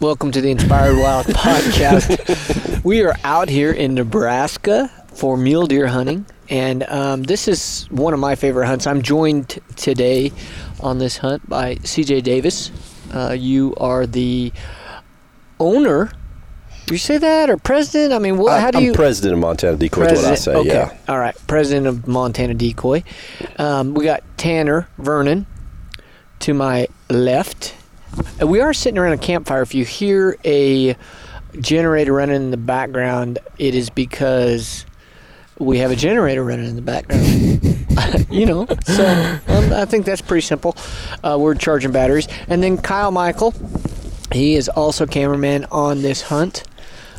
Welcome to the Inspired Wild podcast. We are out here in Nebraska for mule deer hunting, and um, this is one of my favorite hunts. I'm joined today on this hunt by CJ Davis. Uh, you are the owner. Do you say that or president? I mean, what, I, how do I'm you? president of Montana Decoy. Is what I say. okay. Yeah. All right. President of Montana Decoy. Um, we got Tanner Vernon to my left. Uh, We are sitting around a campfire. If you hear a generator running in the background, it is because we have a generator running in the background. you know, so um, I think that's pretty simple. Uh, we're charging batteries. And then Kyle Michael, he is also cameraman on this hunt.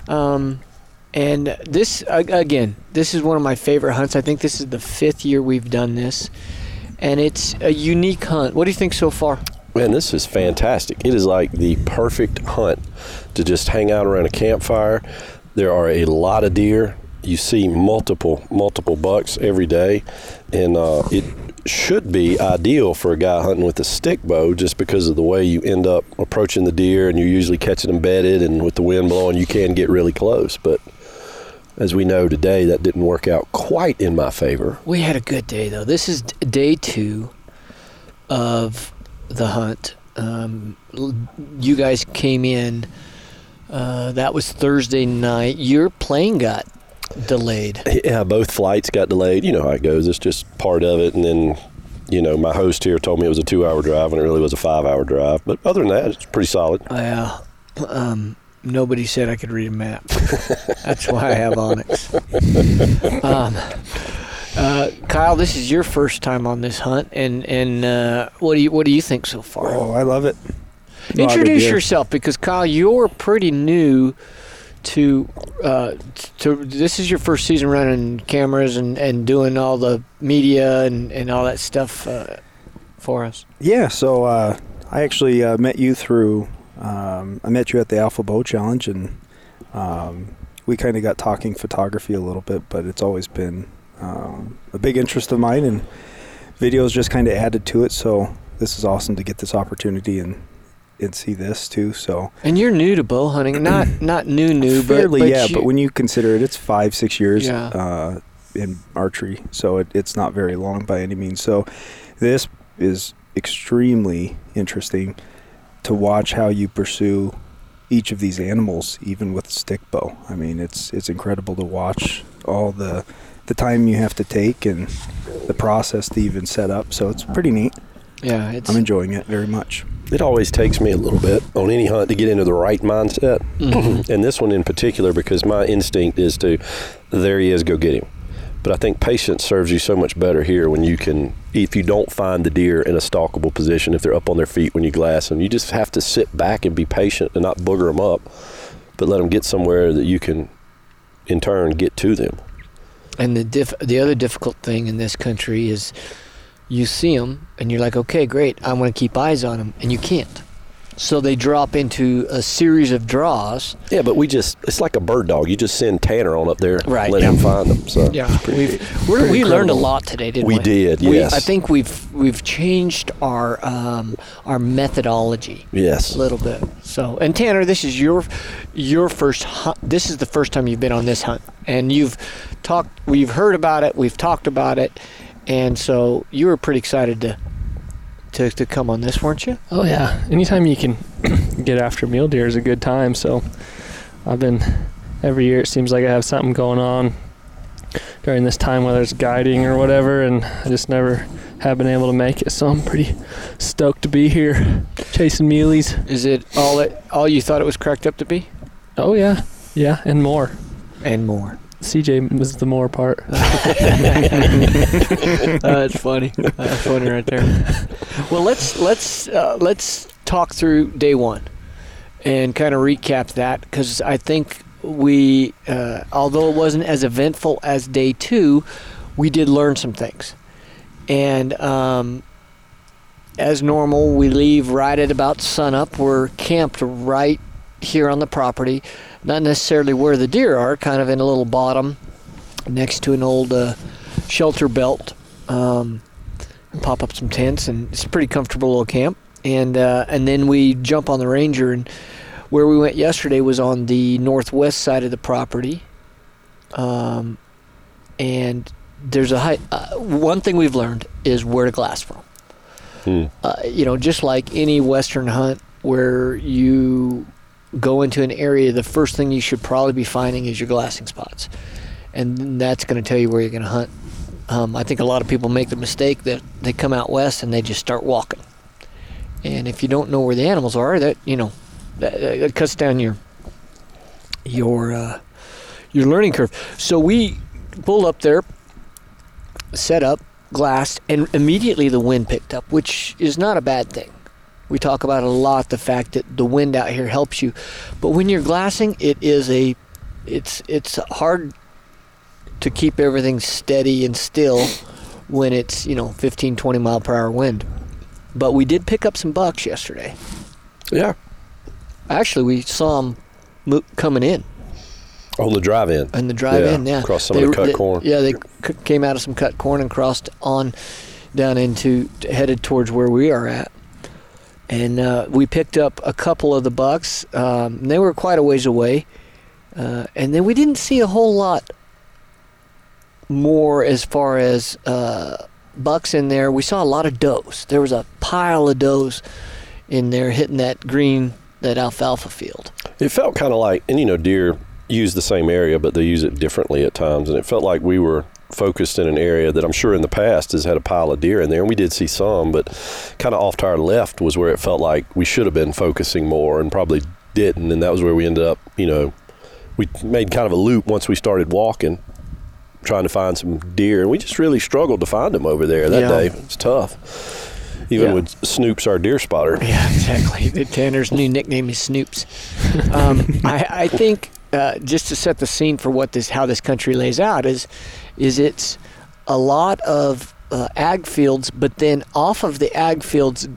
Um, and this, again, this is one of my favorite hunts. I think this is the fifth year we've done this. And it's a unique hunt. What do you think so far? Man, this is fantastic. It is like the perfect hunt to just hang out around a campfire. There are a lot of deer. You see multiple, multiple bucks every day, and uh, it should be ideal for a guy hunting with a stick bow, just because of the way you end up approaching the deer, and you're usually catching them bedded, and with the wind blowing, you can get really close. But as we know today, that didn't work out quite in my favor. We had a good day though. This is day two of the hunt. Um, you guys came in. Uh, that was Thursday night. Your plane got delayed. Yeah, both flights got delayed. You know how it goes. It's just part of it. And then, you know, my host here told me it was a two-hour drive, and it really was a five-hour drive. But other than that, it's pretty solid. Yeah. Um, nobody said I could read a map. That's why I have onX. Um, uh, Kyle, this is your first time on this hunt, and and uh, what do you what do you think so far? Oh, I love it. No, Introduce yourself because Kyle, you're pretty new to uh, to this is your first season running cameras and, and doing all the media and, and all that stuff uh, for us. Yeah, so uh, I actually uh, met you through. Um, I met you at the Alpha Bow Challenge, and um, we kind of got talking photography a little bit. But it's always been um, a big interest of mine, and videos just kind of added to it. So this is awesome to get this opportunity and and see this too. So And you're new to bow hunting, not not new new, but fairly, but yeah. you- but when you consider it, it's five six years Yeah. uh, in archery, so it, it's not very long by any means. So this is extremely interesting to watch how you pursue each of these animals, even with stick bow. I mean, it's it's incredible to watch all the the time you have to take and the process to even set up. So it's pretty neat. yeah, it's I'm enjoying it very much. It always takes me a little bit on any hunt to get into the right mindset. Mhm. and this one in particular, because my instinct is to, there he is, go get him. But I think patience serves you so much better here when you can, if you don't find the deer in a stalkable position, if they're up on their feet when you glass them, you just have to sit back and be patient and not booger them up, but let them get somewhere that you can, in turn, get to them. And the diff- the other difficult thing in this country is you see them and you're like, okay, great, I want to keep eyes on them, and you can't. So they drop into a series of draws. Yeah, but we just, it's like a bird dog. You just send Tanner on up there, Right, let yeah. him find them. So Yeah, pretty we've we're, Pretty we learned a lot today, didn't we? We did, We- yes. I think we've we've changed our um, our methodology Yes. a little bit. So, and Tanner, this is your your first hunt. This is the first time you've been on this hunt, and you've talked. We've heard about it. We've talked about it, and so you were pretty excited to to, to come on this, weren't you? Oh yeah, anytime you can get after mule deer is a good time. So I've been every year. It seems like I have something going on during this time, whether it's guiding or whatever, and I just never have been able to make it. So I'm pretty stoked to be here chasing muleys. Is it all it all you thought it was cracked up to be, Oh yeah, yeah, and more. and more? CJ was the more part. That's funny. That's funny right there. Well, let's let's uh, let's talk through day one and kind of recap that because I think we, uh, although it wasn't as eventful as day two, we did learn some things. And um, as normal, we leave right at about sunup. We're camped right here on the property, not necessarily where the deer are, kind of in a little bottom next to an old uh, shelter belt. Um, pop up some tents, and it's a pretty comfortable little camp. And uh, and then we jump on the Ranger, and Where we went yesterday was on the northwest side of the property, um, and there's a high. Uh, one thing we've learned is where to glass from. Hmm. Uh, you know, just like any western hunt where you go into an area, the first thing you should probably be finding is your glassing spots, and that's going to tell you where you're going to hunt. Um, I think a lot of people make the mistake that they come out west and they just start walking, and if you don't know where the animals are, that you know, that, that cuts down your your uh, your learning curve. So we pulled up there, set up, glassed, and immediately the wind picked up, which is not a bad thing. We talk about a lot the fact that the wind out here helps you, but when you're glassing, it is a it's it's hard to keep everything steady and still when it's you know 15 20 mile per hour wind but we did pick up some bucks yesterday Yeah. actually we saw them mo- coming in On the drive in. and the drive-in. Yeah, Across some They of the cut they- corn. Yeah, they c- came out of some cut corn and crossed on down into headed towards where we are at. And uh, we picked up a couple of the bucks. Um, they were quite a ways away, uh, and then we didn't see a whole lot more as far as uh, bucks in there. We saw a lot of does. There was a pile of does in there hitting that green that alfalfa field. It felt kind of like, and you know, deer use the same area, but they use it differently at times. And it felt like we were focused in an area that I'm sure in the past has had a pile of deer in there. And we did see some, but kind of off to our left was where it felt like we should have been focusing more and probably didn't. And that was where we ended up, you know, we made kind of a loop once we started walking, trying to find some deer. And we just really struggled to find them over there that Yeah. day. It's tough. Even Yeah. with Snoops, our deer spotter. Yeah, exactly. The Tanner's new nickname is Snoops. Um, I, I think uh, just to set the scene for what this, how this country lays out is, is it's a lot of uh, ag fields, but then off of the ag fields,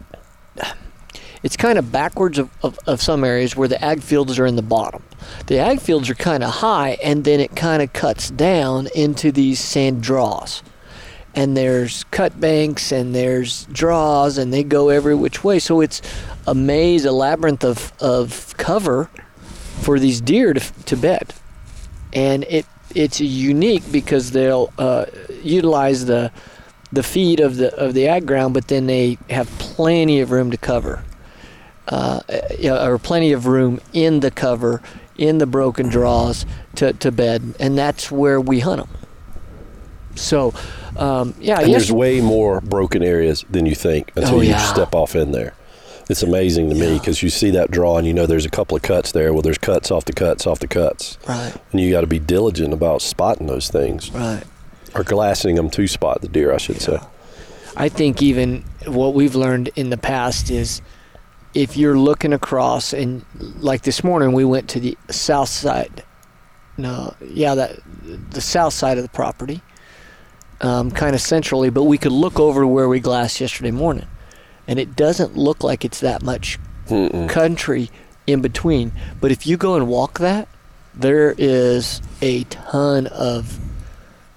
it's kind of backwards of, of, of some areas where the ag fields are in the bottom. The ag fields are kind of high, and then it kind of cuts down into these sand draws. And there's cut banks and there's draws and they go every which way. So it's a maze a labyrinth of, of cover for these deer to, to bed. And it it's unique because they'll uh, utilize the the feed of the of the ag ground but then they have plenty of room to cover uh, or plenty of room in the cover in the broken draws to, to bed and that's where we hunt them so um, yeah And yes, there's way more broken areas than you think until Oh, you yeah. step off in there. It's amazing to me because you see that draw and you know there's a couple of cuts there. Well, there's cuts off the cuts off the cuts, right. And you got to be diligent about spotting those things. Right. Or glassing them to spot the deer, I should say. I think even what we've learned in the past is if you're looking across and like this morning we went to the south side. No yeah that the south side of the property um, kind of centrally but we could look over where we glassed yesterday morning and it doesn't look like it's that much Mm-mm. country in between but if you go and walk that there is a ton of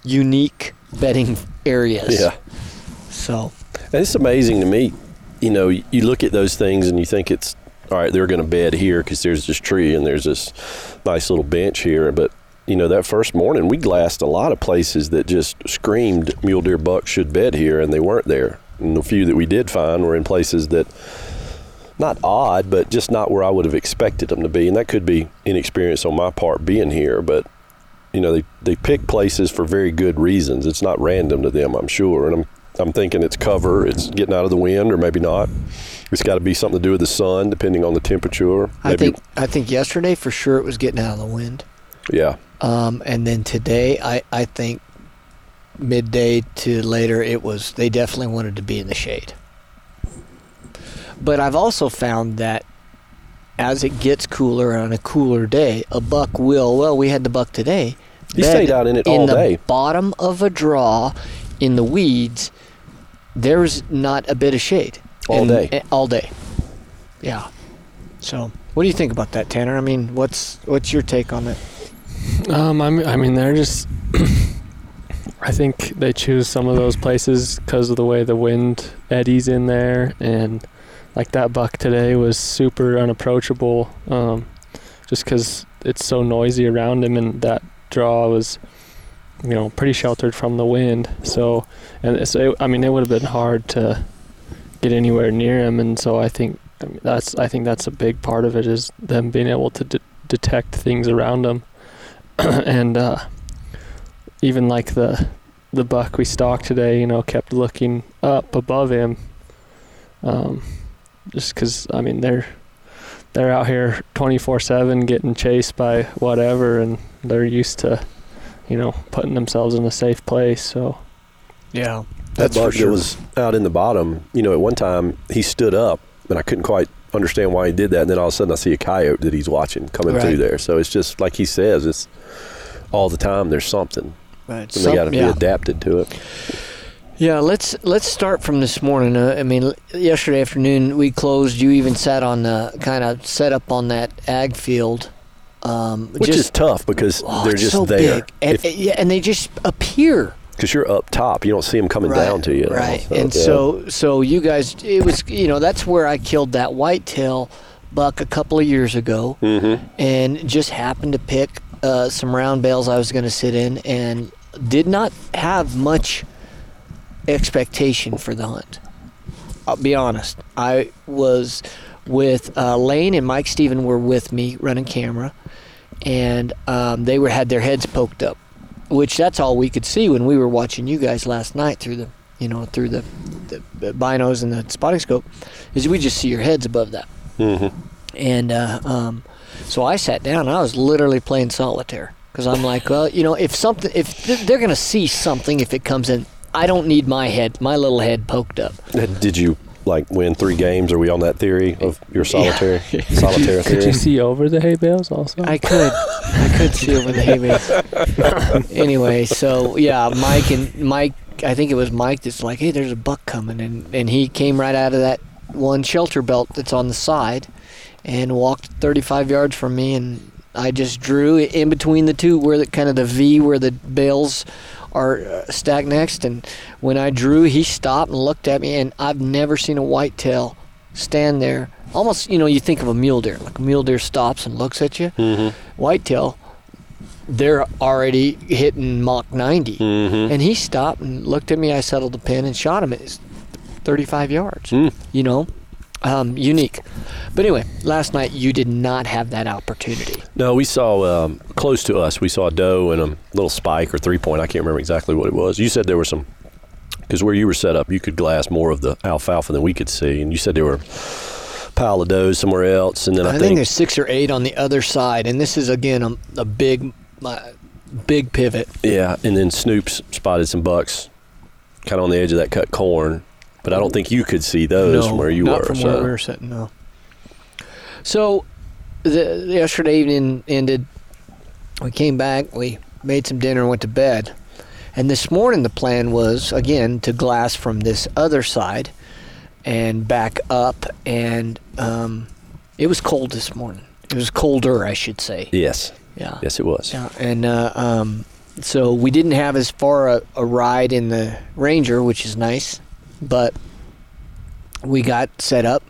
unique bedding areas Yeah, so and it's amazing to me. You know, you look at those things and you think it's all right. They're going to bed here because there's this tree and there's this nice little bench here, but. You know, that first morning we glassed a lot of places that just screamed mule deer bucks should bed here, and they weren't there. And the few that we did find were in places that not odd, but just not where I would have expected them to be. And that could be inexperience on my part being here, but you know, they, they pick places for very good reasons. It's not random to them, I'm sure. And I'm I'm thinking it's cover, it's getting out of the wind, or maybe not. It's got to be something to do with the sun, depending on the temperature. Maybe. I think I think yesterday for sure it was getting out of the wind, yeah, um, and then today I I think midday to later it was they definitely wanted to be in the shade. But I've also found that as it gets cooler on a cooler day, a buck will. Well, we had the buck today. he stayed out in it in all the day. bottom of a draw in the weeds. There's not a bit of shade All And- day. eh, All day. Yeah. So, what do you think about that, Tanner? I mean, what's what's your take on it? Um, I mean, I mean, they're just. I think they choose some of those places because of the way the wind eddies in there, and like that buck today was super unapproachable. Um, just because it's so noisy around him, and that draw was, you know, pretty sheltered from the wind. So, and so it, I mean, it would have been hard to get anywhere near him, and so I think I mean, that's I think that's a big part of it is them being able to de- detect things around them, and uh, even like the the buck we stalked today, you know, kept looking up above him. Um, just because I mean they're they're out here 24/7 getting chased by whatever, and they're used to, you know, putting themselves in a safe place. So Yeah. That That's for buck sure. that was out in the bottom, you know, at one time he stood up, and I couldn't quite understand why he did that. And then all of a sudden, I see a coyote that he's watching coming Right. through there. So it's just like he says, it's all the time. There's something, Right. and Some- they got to yeah. be adapted to it. Yeah, let's let's start from this morning. Uh, I mean, yesterday afternoon we closed. You even sat on the kind of set up on that ag field, um, Which just, is tough because oh, they're it's just so there. big, and, yeah, and they just appear Because you're up top, you don't see them coming down to you. right. So, and yeah. so so you guys, it was you know that's where I killed that whitetail buck a couple of years ago, Mhm. and just happened to pick uh, some round bales I was going to sit in, and did not have much expectation for the hunt. I'll be honest. I was with uh, Lane and Mike Steven were with me running camera, and um, they were had their heads poked up, which that's all we could see when we were watching you guys last night through the you know through the, the, the binos and the spotting scope, is we just see your heads above that. Mhm. And uh, um, so I sat down. and I was literally playing solitaire because I'm like, well, you know, if something, if th- they're gonna see something if it comes in, I don't need my head, my little head poked up. Did you like win three games? Are we on that theory of your solitary solitaire could theory? you see over the hay bales also? I could, I could see over the hay bales. anyway, so yeah, Mike and Mike, I think it was Mike that's like, hey, there's a buck coming, and and he came right out of that one shelter belt that's on the side, and walked 35 yards from me, and I just drew in between the two, where the kind of the V where the bales are uh, stacked next, and when I drew, he stopped and looked at me, and I've never seen a whitetail stand there. Almost, you know, you think of a mule deer, like a mule deer stops and looks at you Mhm. whitetail, they're already hitting Mach 90. Mhm. And he stopped and looked at me. I settled the pin and shot him at 35 yards. Mm. You know, um, unique. But anyway, last night you did not have that opportunity. No, we saw um, close to us. We saw a doe and a little spike or three point. I can't remember exactly what it was. You said there were some because where you were set up, you could glass more of the alfalfa than we could see, and you said there were a pile of does somewhere else, and then I, I, think, think, there's six or eight on the other side, and this is again a, a big, uh, big pivot. yeah, and then Snoops spotted some bucks, kind of on the edge of that cut corn, but I don't think you could see those no, from where you not were. from so. where we were sitting. No. So, the yesterday evening ended. We came back. We made some dinner and went to bed. And this morning the plan was again to glass from this other side and back up. And um, it was cold this morning. It was colder, I should say. Yes, Yeah. yes, it was. Yeah, and uh, um, so we didn't have as far a, a ride in the Ranger, which is nice, but we got set up,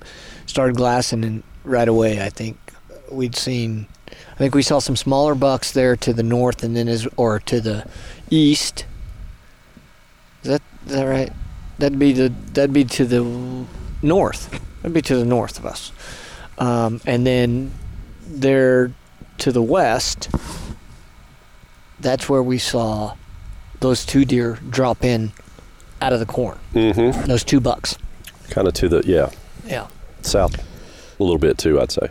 started glassing, and right away I think we'd seen. I think we saw some smaller bucks there to the north, and then as or to the east. Is that is that right? That'd be the that'd be to the north. That'd be to the north of us, um, and then there to the west that's where we saw those two deer drop in out of the corn. Mm-hmm. Those two bucks. Kind of to the yeah Yeah. south a little bit too, I'd say,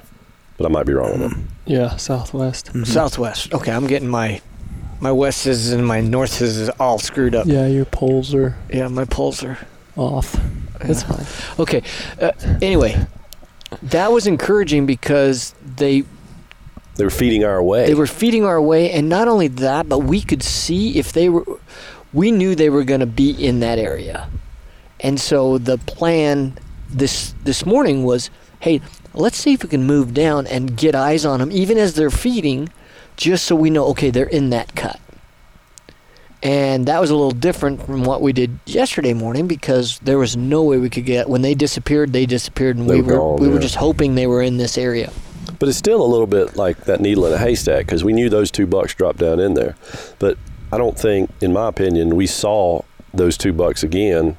but I might be wrong on that. yeah, southwest. Mm-hmm. Southwest. Okay, I'm getting my my west's and my north's is all screwed up. Yeah, your poles are Yeah, my poles are. off. That's Yeah. fine. Okay. Uh, anyway, that was encouraging because they They were feeding our way. they were feeding our way, and not only that, but we could see if they were. We knew they were going to be in that area, and so the plan this this morning was, hey, let's see if we can move down and get eyes on them, even as they're feeding, just so we know, okay, they're in that cut. And that was a little different from what we did yesterday morning because there was no way we could get when they disappeared. They disappeared, and They we were gone, we were just hoping they were in this area. But it's still a little bit like that needle in a haystack because we knew those two bucks dropped down in there. But I don't think, in my opinion, we saw those two bucks again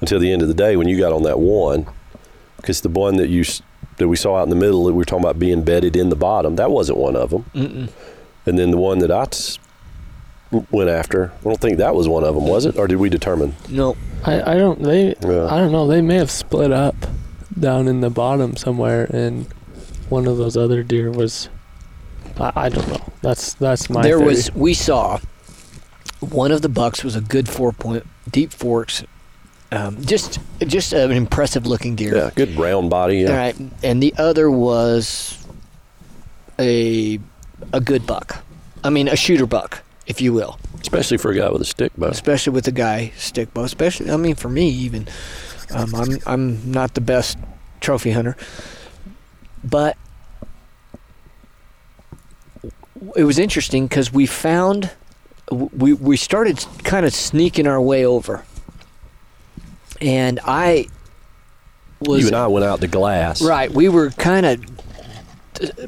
until the end of the day when you got on that one. Because the one that you that we saw out in the middle that we were talking about being bedded in the bottom, that wasn't one of them. Mm-mm. And then the one that I s- went after, I don't think that was one of them, was it? Or did we determine? No, I, I don't they Yeah. I don't know they may have split up down in the bottom somewhere and one of those other deer was I, I don't know that's that's my there theory. was we saw one of the bucks was a good four point deep forks, um, just just an impressive looking deer. Yeah, good round body. Yeah. All right, and the other was a a good buck. I mean, a shooter buck, if you will. Especially for a guy with a stick bow. especially with a guy stick bow. Especially, I mean, for me even, um, I'm I'm not the best trophy hunter, but it was interesting because we found we we started kind of sneaking our way over, and I was you and I went out to glass. right. We were kind of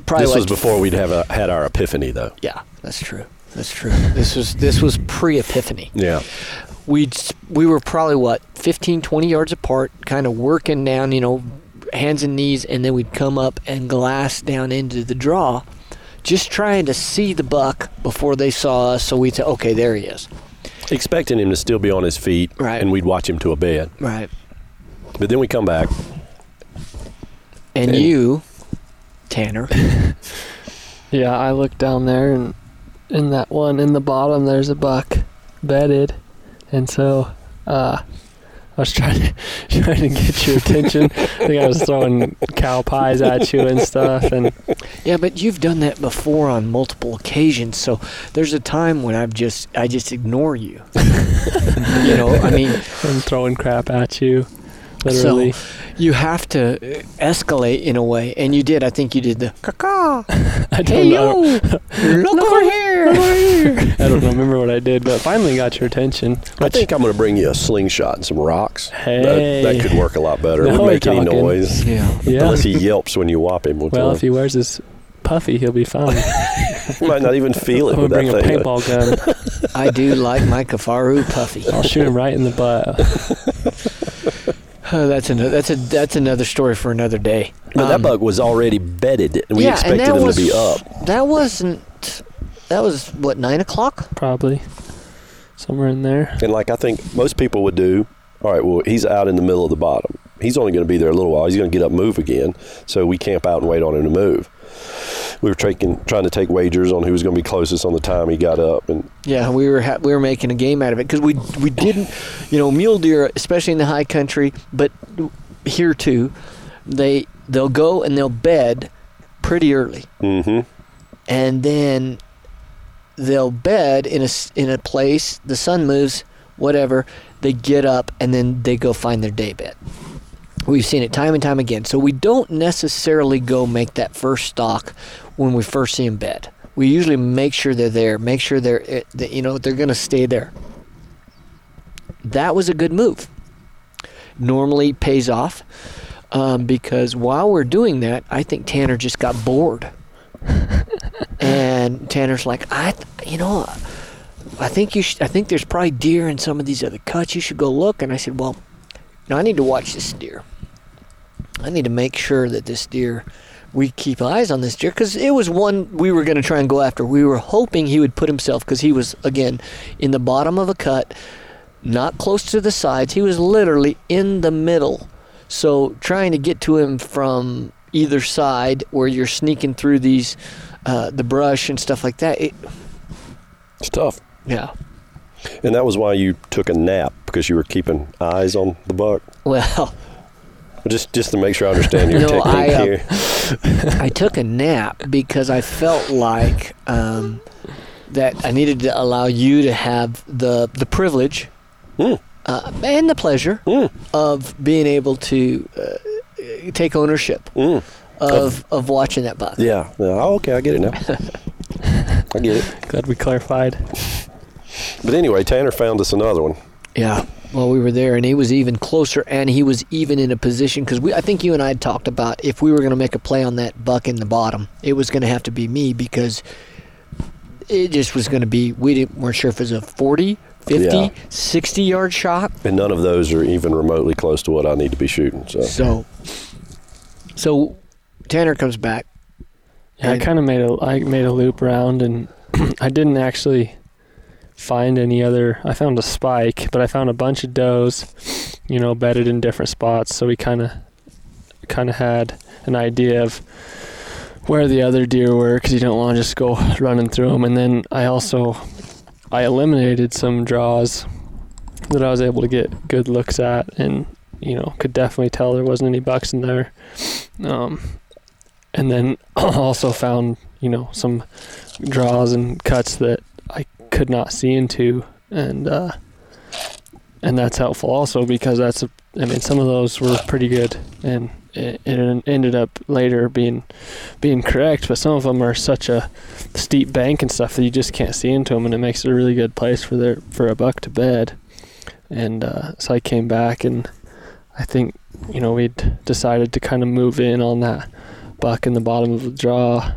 probably This like was before we'd have a, had our epiphany, though. yeah. That's true. That's true. This was this was pre-epiphany. Yeah. we we were probably what 15 20 yards apart kind of working down you know hands and knees and then we'd come up and glass down into the draw just trying to see the buck before they saw us so we'd say okay there he is Expecting him to still be on his feet, Right. and we'd watch him to a bed. right But then we come back. and And- you tanner yeah I looked down there and in that one in the bottom there's a buck bedded and so uh I was trying to trying to get your attention. I think I was throwing cow pies at you and stuff, and yeah but you've done that before on multiple occasions so there's a time when i've just i just ignore you you know i mean I'm throwing crap at you, literally. you have to escalate in a way and you did i think you did the caca I don't Hey know. yo, look over here. I don't remember what I did, but finally got your attention. I think I'm going to bring you a slingshot and some rocks. Hey. That, that could work a lot better. It wouldn't we're make any noise. Yeah. yeah. Unless he yelps when you whop him. With well, one. if he wears his puffy, he'll be fine. He might not even feel it I'm with gonna that bring a thing. paintball gun. I do like my Kifaru Puffy. I'll shoot him right in the butt. Oh, that's another that's a that's another story for another day. But that Um, bug was already bedded, we yeah, expected and him was, to be up. That wasn't. That was what nine o'clock. Probably somewhere in there. And like I think most people would do, all right, well, he's out in the middle of the bottom. He's only going to be there a little while. He's going to get up, move again. So we camp out and wait on him to move. We were taking, trying to take wagers on who was going to be closest on the time he got up, and Yeah, we were ha- we were making a game out of it because we we didn't, you know, mule deer, especially in the high country, but here too, they they'll go and they'll bed pretty early. mm-hmm. and then they'll bed in a in a place. The sun moves, whatever. They get up and then they go find their day bed. We've seen it time and time again. So we don't necessarily go make that first stock when we first see them bed. We usually make sure they're there. Make sure they're eh, that, you know they're going to stay there. That was a good move. Normally pays off um, because while we're doing that, I think Tanner just got bored and Tanner's like, I, th- you know, I think you should. I think there's probably deer in some of these other cuts. You should go look. And I said, well, know, I need to watch this deer. I need to make sure that this deer, we keep eyes on this deer because it was one we were going to try and go after. We were hoping he would put himself because he was again in the bottom of a cut, not close to the sides. He was literally in the middle. So trying to get to him from either side, where you're sneaking through these, uh, the brush and stuff like that. It, it's tough. yeah. And that was why you took a nap because you were keeping eyes on the buck. Well, Just, just to make sure I understand your No, technique I, uh, here. I took a nap because I felt like um, that I needed to allow you to have the the privilege Hmm. uh, and the pleasure Mm, of being able to uh, take ownership mm. of of watching that buck. Yeah. yeah. Oh, okay. I get it now. I get it. Glad we clarified. But anyway, Tanner found us another one. Yeah. While we were there, and he was even closer, and he was even in a position because we. I think you and I had talked about if we were going to make a play on that buck in the bottom, it was going to have to be me because it just was going to be. We didn't, weren't sure if it was a 40, 50, Yeah. 60 yard shot. And none of those are even remotely close to what I need to be shooting. So So, so Tanner comes back. Yeah, I kind of made a I made a loop around, and I didn't actually find any other. I found a spike, but I found a bunch of does, you know, bedded in different spots. So we kind of kind of had an idea of where the other deer were, because you don't want to just go running through them. And then I also I eliminated some draws that I was able to get good looks at, and you know, could definitely tell there wasn't any bucks in there. Um, and then also found you know some draws and cuts that could not see into, and uh, and that's helpful also because that's a, I mean some of those were pretty good, and it, it ended up later being being correct, but some of them are such a steep bank and stuff that you just can't see into them, and it makes it a really good place for their for a buck to bed. And uh, so I came back, and I think you know we'd decided to kind of move in on that buck in the bottom of the draw,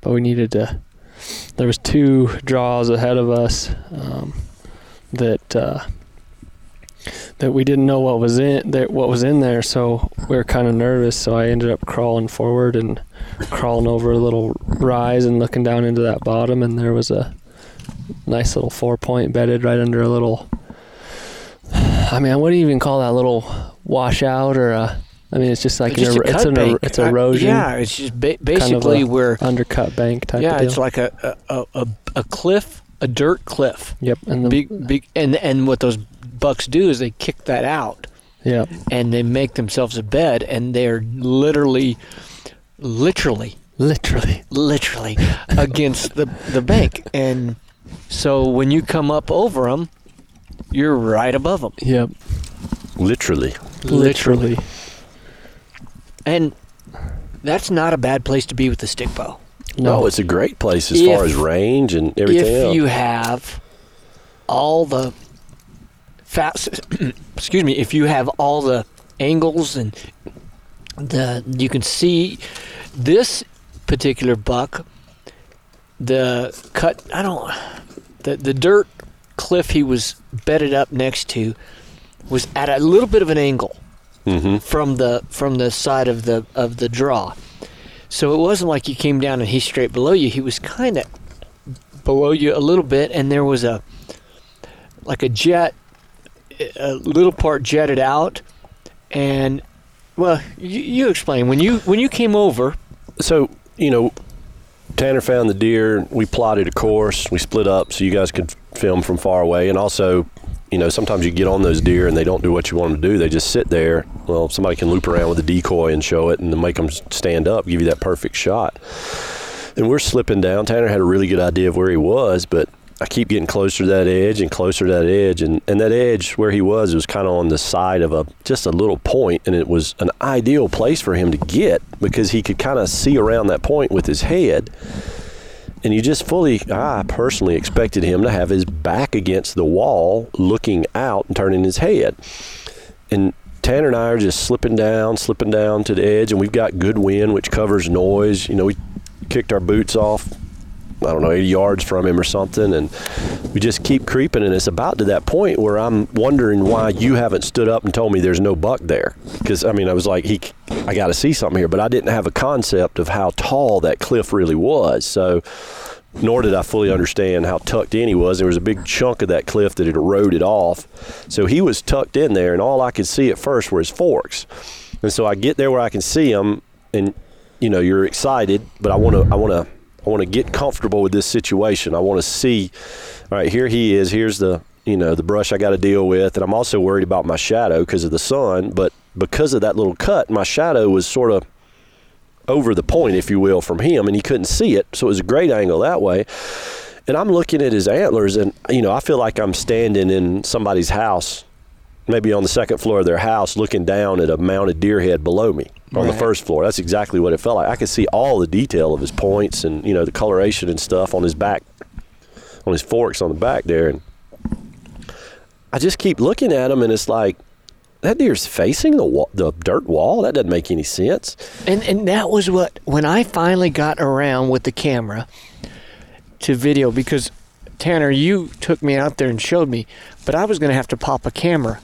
but we needed to. There was two draws ahead of us um, that uh, that we didn't know what was in that what was in there, so we were kind of nervous. So I ended up crawling forward and crawling over a little rise and looking down into that bottom, and there was a nice little four point bedded right under a little. I mean, what do you even call that little washout or a? I mean, it's just like just an, a er- it's an er- it's Uh, erosion. yeah, it's just ba- basically a where undercut bank type yeah, of deal. it's like a a, a a cliff, a dirt cliff. yep, and the Big big and and what those bucks do is they kick that out yep, and they make themselves a bed and they're literally literally literally. literally against the the bank and so when you come up over them you're right above them Yep, literally, literally. And that's not a bad place to be with the stick bow. No, it's a great place as If- far as range and everything if else. you have all the fast excuse me if you have all the angles and the you can see this particular buck the cut i don't the the dirt cliff he was bedded up next to was at a little bit of an angle hmm from the from the side of the of the draw. So it wasn't like you came down and he's straight below you. He was kind of below you a little bit, and there was a like a jet, a little part jetted out, and well, you, you explain when you when you came over. So, you know, Tanner found the deer. We plotted a course. We split up so you guys could film from far away. And also, you know, sometimes you get on those deer and they don't do what you want them to do. They just sit there. Well, somebody can loop around with a decoy and show it and make them stand up, give you that perfect shot. And we're slipping down. Tanner had a really good idea of where he was, but I keep getting closer to that edge and closer to that edge. And, and that edge where he was was kind of on the side of a just a little point, and it was an ideal place for him to get because he could kind of see around that point with his head. And you just fully, I personally expected him to have his back against the wall, looking out and turning his head. And Tanner and I are just slipping down, slipping down to the edge, and we've got good wind, which covers noise. You know, we kicked our boots off, I don't know, 80 yards from him or something, and we just keep creeping. And it's about to that point where I'm wondering why you haven't stood up and told me there's no buck there. Because I mean, I was like, he, I got to see something here, but I didn't have a concept of how tall that cliff really was. So nor did I fully understand how tucked in he was. There was a big chunk of that cliff that had eroded off. So he was tucked in there, and all I could see at first were his forks. And so I get there where I can see him, and you know, you're excited, but I want to, I want to, I want to get comfortable with this situation. I want to see, all right, here he is. Here's the, you know, the brush I got to deal with, and I'm also worried about my shadow because of the sun. But because of that little cut, my shadow was sort of over the point, if you will, from him, and he couldn't see it. So it was a great angle that way. And I'm looking at his antlers, and you know, I feel like I'm standing in somebody's house, maybe on the second floor of their house, looking down at a mounted deer head below me on the first floor. That's exactly what it felt like. I could see all the detail of his points and you know the coloration and stuff on his back, on his forks on the back there, and I just keep looking at him, and it's like that deer's facing the wall, the dirt wall. That doesn't make any sense. And and that was what when I finally got around with the camera to video because Tanner, you took me out there and showed me, but I was going to have to pop a camera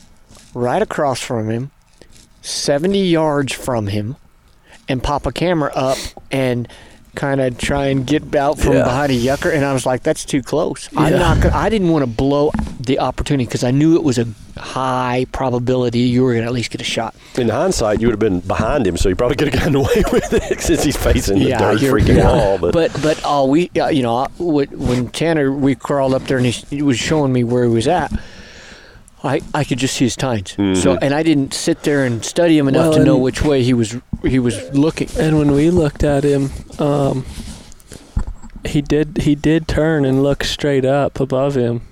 right across from him, 70 yards from him, and pop a camera up and kind of try and get out from Yeah. behind a yucca. And I was like, that's too close. I'm not. Gonna, I didn't want to blow the opportunity because I knew it was a high probability you were going to at least get a shot. In hindsight, you would have been behind him, so you probably could have gotten away with it since he's facing the dirt freaking yeah. wall. But, but but all we uh, you know when Tanner we crawled up there and he was showing me where he was at. I, I could just see his tines. So and I didn't sit there and study him enough Well, to know which way he was he was looking. And when we looked at him, um, he did he did turn and look straight up above him,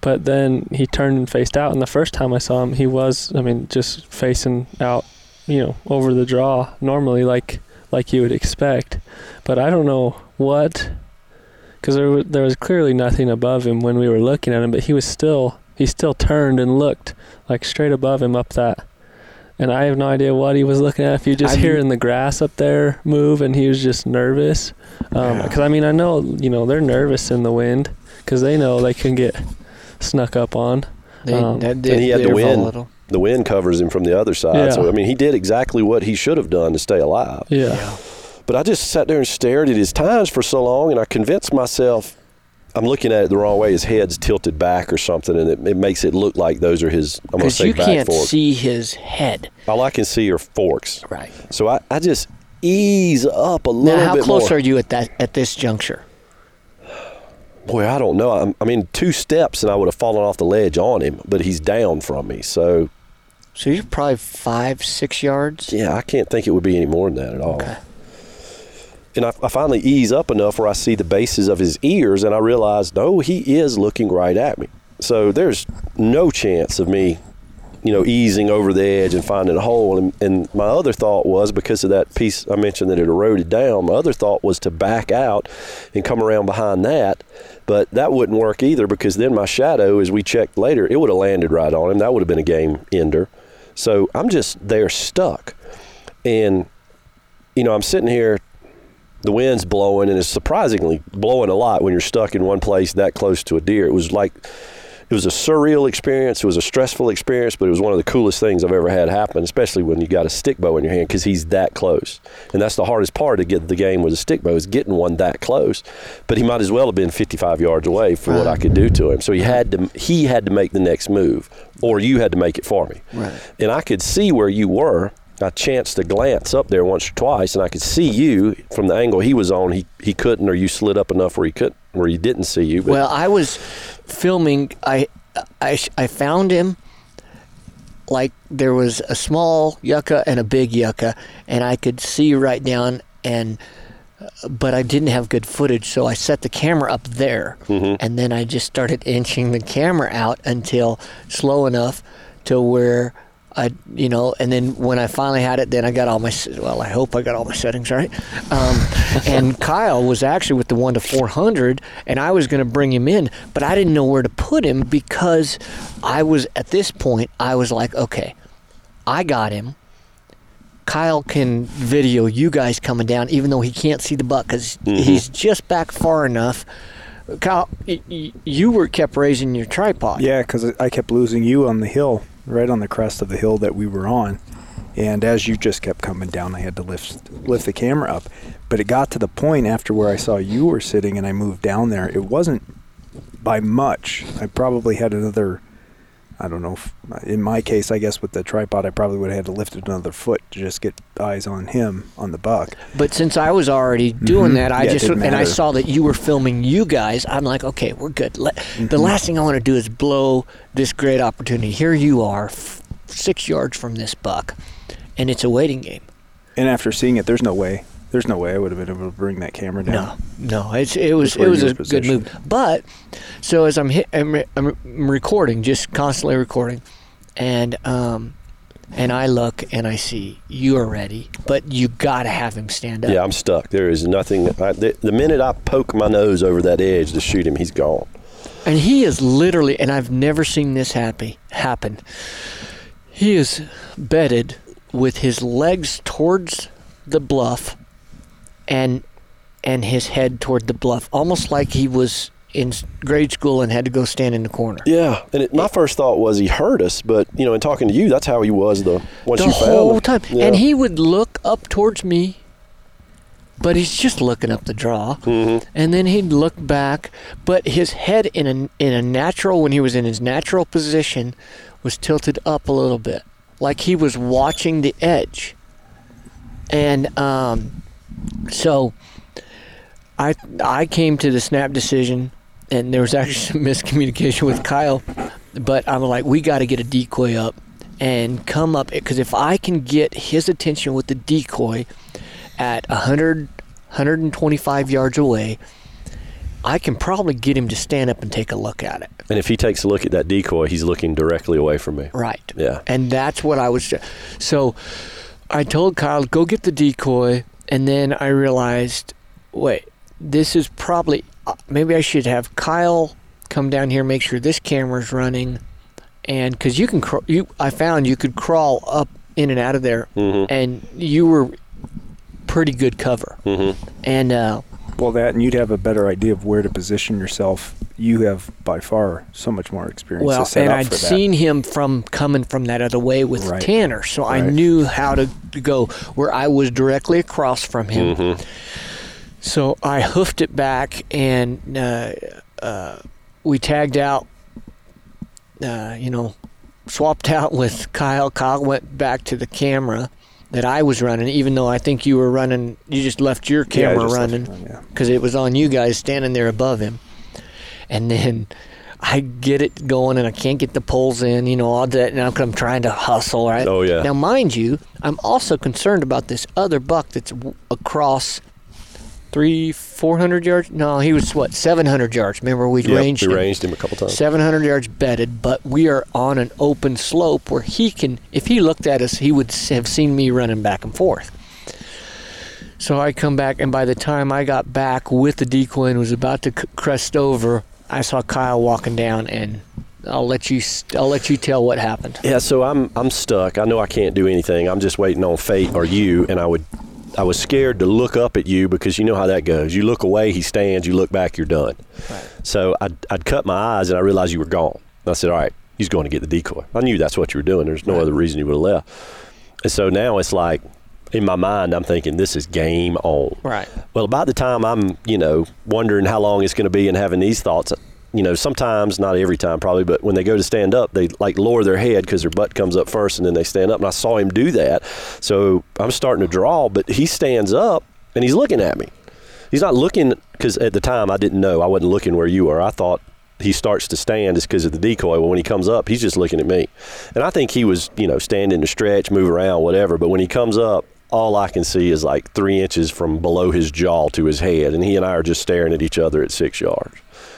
but then he turned and faced out. And the first time I saw him, he was I mean just facing out, you know, over the draw normally like like you would expect. But I don't know what, because there wa- there was clearly nothing above him when we were looking at him, but he was still he still turned and looked like straight above him up that. And I have no idea what he was looking at. If you just I've- hearing the grass up there move, and he was just nervous, because I mean I know you know they're nervous in the wind because they know they can get snuck up on. They, Um, that- and he had the wind. volatile. the wind covers him from the other side. Yeah. So I mean, he did exactly what he should have done to stay alive. Yeah, But I just sat there and stared at his tines for so long, and I convinced myself I'm looking at it the wrong way. His head's tilted back or something, and it, it makes it look like those are his. I'm Because say you back can't forks. see his head. All I can see are forks. Right. So I, I just ease up a little bit. Now, how bit close more. are you at that at this juncture? Boy, I don't know. I'm, I mean, two steps and I would have fallen off the ledge on him, but he's down from me. So So you're probably five, six yards. yeah, I can't think it would be any more than that at all. Okay. And I, I finally ease up enough where I see the bases of his ears, and I realize, no, he is looking right at me. So there's no chance of me, you know, easing over the edge and finding a hole. And, and my other thought was because of that piece I mentioned that it eroded down. My other thought was to back out and come around behind that, but that wouldn't work either because then my shadow, as we checked later, it would have landed right on him. That would have been a game ender. So I'm just there stuck, and you know, I'm sitting here the wind's blowing and it's surprisingly blowing a lot when you're stuck in one place that close to a deer. It was like it was a surreal experience. It was a stressful experience, but it was one of the coolest things I've ever had happen, especially when you got a stick bow in your hand because he's that close. And that's the hardest part to get the game with a stick bow is getting one that close. But he might as well have been 55 yards away for what I could do to him. So he had to he had to make the next move or you had to make it for me. Right. And I could see where you were. I chanced to glance up there once or twice, and I could see you from the angle he was on. He he couldn't, or you slid up enough where he couldn't, where he didn't see you. But Well, I was filming. I, I, I found him. Like there was a small yucca and a big yucca, and I could see right down. And uh, but I didn't have good footage, so I set the camera up there, mm-hmm. and then I just started inching the camera out until slow enough to where I, you know, and then when I finally had it, then I got all my, well, I hope I got all my settings right. Um, and Kyle was actually with the one to 400, and I was going to bring him in, but I didn't know where to put him because I was, at this point, I was like, okay, I got him. Kyle can video you guys coming down, even though he can't see the buck because he's just back far enough. Kyle, y- y- you were kept raising your tripod. Yeah, because I kept losing you on the hill, right on the crest of the hill that we were on. And as you just kept coming down, I had to lift lift the camera up. But it got to the point after where I saw you were sitting, and I moved down there. It wasn't by much. I probably had another. I don't know. In my case, I guess with the tripod, I probably would have had to lift it another foot to just get eyes on him on the buck. But since I was already doing Mhm. that, I Yeah, just and I saw that you were filming you guys. I'm like, okay, we're good. Let, Mm-hmm. The last thing I want to do is blow this great opportunity. Here you are, f- six yards from this buck, and it's a waiting game. And after seeing it, there's no way. There's no way I would have been able to bring that camera down. No, no, it's it was it was a were good move. But so as I'm hit, I'm, re- I'm recording, just constantly recording, and um, and I look and I see you are ready, but you got to have him stand up. yeah, I'm stuck. There is nothing. I, the, the minute I poke my nose over that edge to shoot him, he's gone. And he is literally, and I've never seen this happy happen. He is bedded with his legs towards the bluff, and and his head toward the bluff, almost like he was in grade school and had to go stand in the corner. Yeah, and it, my first thought was he hurt us, but you know, in talking to you, that's how he was the once the you found whole him. time. Yeah. And he would look up towards me, but he's just looking up the draw. Mhm. And then he'd look back, but his head in a in a natural when he was in his natural position was tilted up a little bit, like he was watching the edge. And um, so I I came to the snap decision, and there was actually some miscommunication with Kyle, but I'm like, we got to get a decoy up and come up because if I can get his attention with the decoy at 100 125 yards away, I can probably get him to stand up and take a look at it. And if he takes a look at that decoy, he's looking directly away from me. Right. Yeah. And that's what I was. So I told Kyle, go get the decoy. And then I realized, wait, this is probably. uh, Maybe I should have Kyle come down here, make sure this camera's running. And because you can, craw- you, I found you could crawl up in and out of there, Mhm. and you were pretty good cover. Mhm. And uh, Well, that and you'd have a better idea of where to position yourself. You have by far so much more experience. Well, to set and up I'd for that. seen him from coming from that other way with Right. Tanner, so I knew how to, to go where I was directly across from him. Mhm. So I hoofed it back, and uh, uh, we tagged out. Uh, you know, swapped out with Kyle. Kyle went back to the camera that I was running, even though I think you were running. You just left your camera left running on, yeah. because it was on you guys standing there above him. And then I get it going and I can't get the poles in, you know, all that. And I'm, trying to hustle, right? Oh, yeah. Now, mind you, I'm also concerned about this other buck that's w- across three, 400 yards. No, he was what, 700 yards. Remember, we Yep, ranged we him. ranged him a couple times. 700 yards bedded, but we are on an open slope where he can, if he looked at us, he would have seen me running back and forth. So I come back, and by the time I got back with the decoy and was about to c- crest over, I saw Kyle walking down, and I'll let you I'll let you tell what happened. Yeah, so I'm I'm stuck. I know I can't do anything. I'm just waiting on fate or you, and I would I was scared to look up at you because you know how that goes. You look away, he stands. You look back, you're done. Right. So I'd, I'd cut my eyes, and I realized you were gone. And I said, "All right, he's going to get the decoy." I knew that's what you were doing. There's no Right. other reason you would have left. And so now it's like, in my mind, I'm thinking this is game on. Right. Well, about the time I'm, you know, wondering how long it's going to be and having these thoughts, you know, sometimes, not every time probably, but when they go to stand up, they like lower their head because their butt comes up first and then they stand up. And I saw him do that. So I'm starting to draw, but he stands up and he's looking at me. He's not looking because at the time I didn't know. I wasn't looking where you were. I thought he starts to stand is because of the decoy. Well, when he comes up, he's just looking at me. And I think he was, you know, standing to stretch, move around, whatever. But when he comes up, all I can see is like three inches from below his jaw to his head. And he and I are just staring at each other at six yards.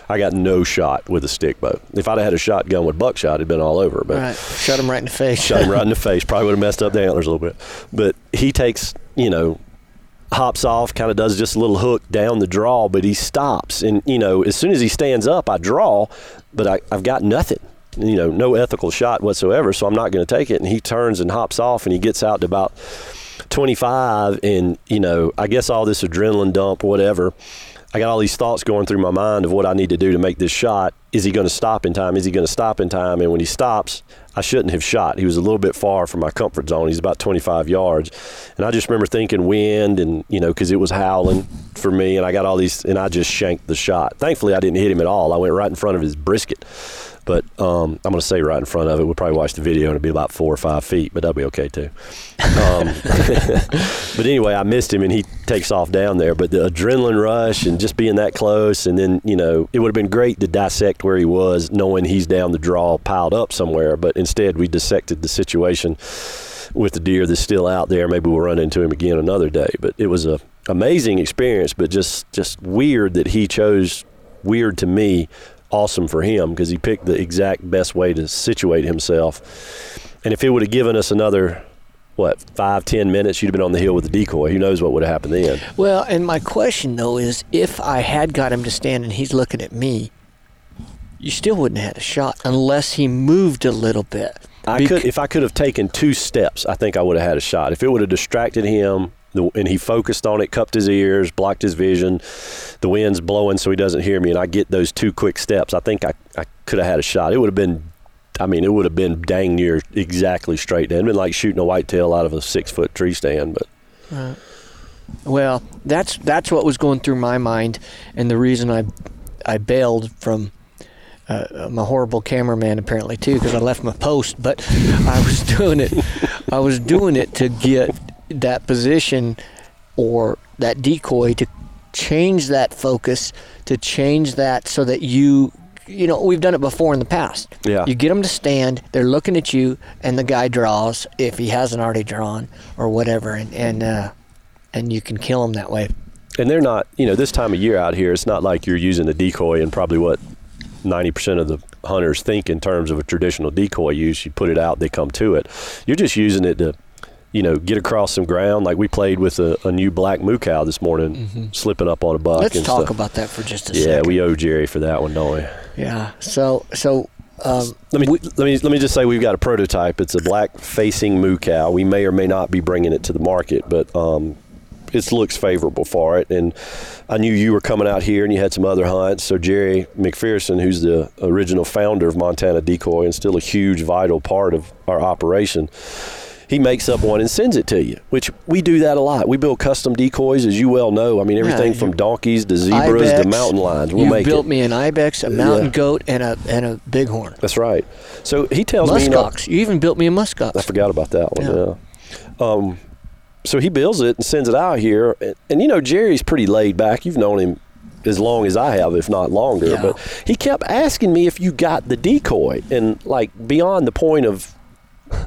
I got no shot with a stick bow. If I'd have had a shotgun with buckshot, it'd been all over. But Right. shot him right in the face. shot him right in the face. Probably would have messed up the antlers a little bit. But he takes, you know, hops off, kind of does just a little hook down the draw, but he stops. And, you know, as soon as he stands up, I draw, but I, I've got nothing. You know, no ethical shot whatsoever, so I'm not going to take it. And he turns and hops off, and he gets out to about 25. And, you know, I guess all this adrenaline dump, whatever. I got all these thoughts going through my mind of what I need to do to make this shot. Is he going to stop in time? Is he going to stop in time? And when he stops, I shouldn't have shot. He was a little bit far from my comfort zone. He's about 25 yards. And I just remember thinking wind and, you know, because it was howling for me. And I got all these, and I just shanked the shot. Thankfully, I didn't hit him at all. I went right in front of his brisket. But um, I'm going to say right in front of it. We'll probably watch the video and it'll be about four or five feet, but that'll be okay too. Um, but anyway, I missed him and he takes off down there. But the adrenaline rush and just being that close, and then, you know, it would have been great to dissect where he was, knowing he's down the draw piled up somewhere. But instead, we dissected the situation with the deer that's still out there. Maybe we'll run into him again another day. But it was a amazing experience, but just just weird that he chose weird to me, awesome for him because he picked the exact best way to situate himself. And if it would have given us another what five ten minutes, you'd have been on the hill with the decoy. Who knows what would have happened then? Well, and my question though is, if I had got him to stand and he's looking at me, you still wouldn't have had a shot unless he moved a little bit. I Bec- could if I could have taken two steps, I think I would have had a shot. If it would have distracted him and he focused on it, cupped his ears, blocked his vision, the wind's blowing so he doesn't hear me, and I get those two quick steps, I think I, I could have had a shot. It would have been, I mean, it would have been dang near exactly straight. It'd been like shooting a whitetail out of a six foot tree stand, but Well, that's that's what was going through my mind, and the reason I I bailed from uh, I'm a horrible cameraman apparently too because I left my post, but I was doing it. I was doing it to get that position or that decoy to change that focus, to change that so that you. You know, we've done it before in the past. Yeah. You get them to stand, they're looking at you, and the guy draws if he hasn't already drawn or whatever, and and uh, and you can kill them that way. and they're not, you know, this time of year out here, it's not like you're using a decoy and probably what 90% of the hunters think in terms of a traditional decoy use. You put it out, they come to it. You're just using it to, you know, get across some ground. Like we played with a, a new black moo cow this morning, slipping up on a buck. Mm-hmm. Let's and talk stuff. about that for just a Yeah, second. we owe Jerry for that one, don't we? yeah. So so um, Let me let me let me just say we've got a prototype. It's a black facing moo cow. We may or may not be bringing it to the market, but um, it looks favorable for it. And I knew you were coming out here, and you had some other hunts. So Jerry McPherson, who's the original founder of Montana Decoy and still a huge vital part of our operation. He makes up one and sends it to you, which we do that a lot. We build custom decoys, as you well know. I mean, everything you- from donkeys to zebras to mountain lions. We'll you make built it. me an ibex, a mountain Yeah. goat, and a and a bighorn. That's right. So he tells me, you know, Muskox. You even built me a muskox. I forgot about that one. Yeah. Yeah. Um, so he builds it and sends it out here, and, and you know Jerry's pretty laid back. You've known him as long as I have, if not longer. Yeah. But he kept asking me if you got the decoy, and like beyond the point of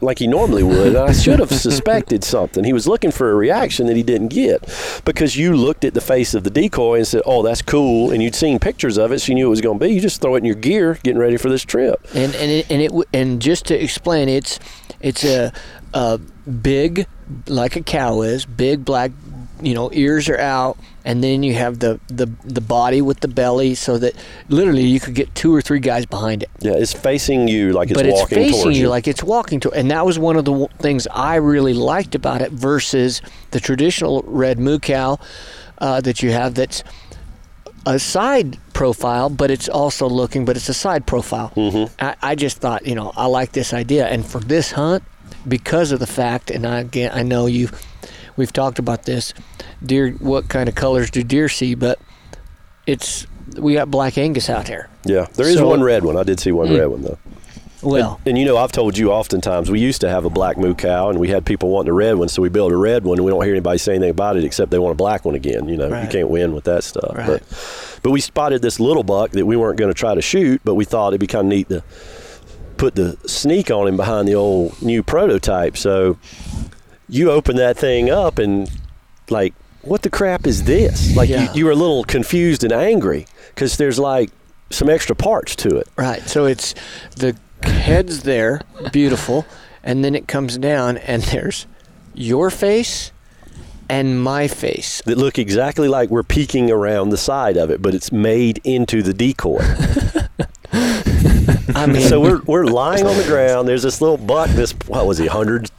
like he normally would. I should have suspected something. He was looking for a reaction that he didn't get because you looked at the face of the decoy and said, "Oh, that's cool," and you'd seen pictures of it, so you knew it was going to be. You just throw it in your gear, getting ready for this trip. and and it, and it and just to explain, it's it's a, a big like a cow is big black, you know, ears are out, and then you have the the the body with the belly, so that literally you could get two or three guys behind it. Yeah, it's facing you like it's but it's walking facing towards you like it's walking to, and that was one of the things I really liked about it versus the traditional red moo cow uh, that you have. That's a side profile, but it's also looking, but it's a side profile. Mm-hmm. I, I just thought, you know, I like this idea, and for this hunt, because of the fact, and I again, I know you, we've talked about this, deer. What kind of colors do deer see? But it's we got black Angus out here. Yeah, there is So- one red one. I did see one Mm. red one though. Well, And you know, I've told you oftentimes we used to have a black moo cow, and we had people wanting a red one, so we built a red one, and we don't hear anybody say anything about it except they want a black one again. You know, you can't win with that stuff. Right. But but we spotted this little buck that we weren't going to try to shoot, but we thought it'd be kind of neat to put the sneak on him behind the old new prototype. So you open that thing up and like, what the crap is this? Like Yeah. you, you were a little confused and angry because there's like some extra parts to it. Right. So it's the head's there, beautiful, and then it comes down, and there's your face and my face. that look exactly like we're peeking around the side of it, but it's made into the decoy. I mean, so we're we're lying on the ground. There's this little buck. This what was he, hundred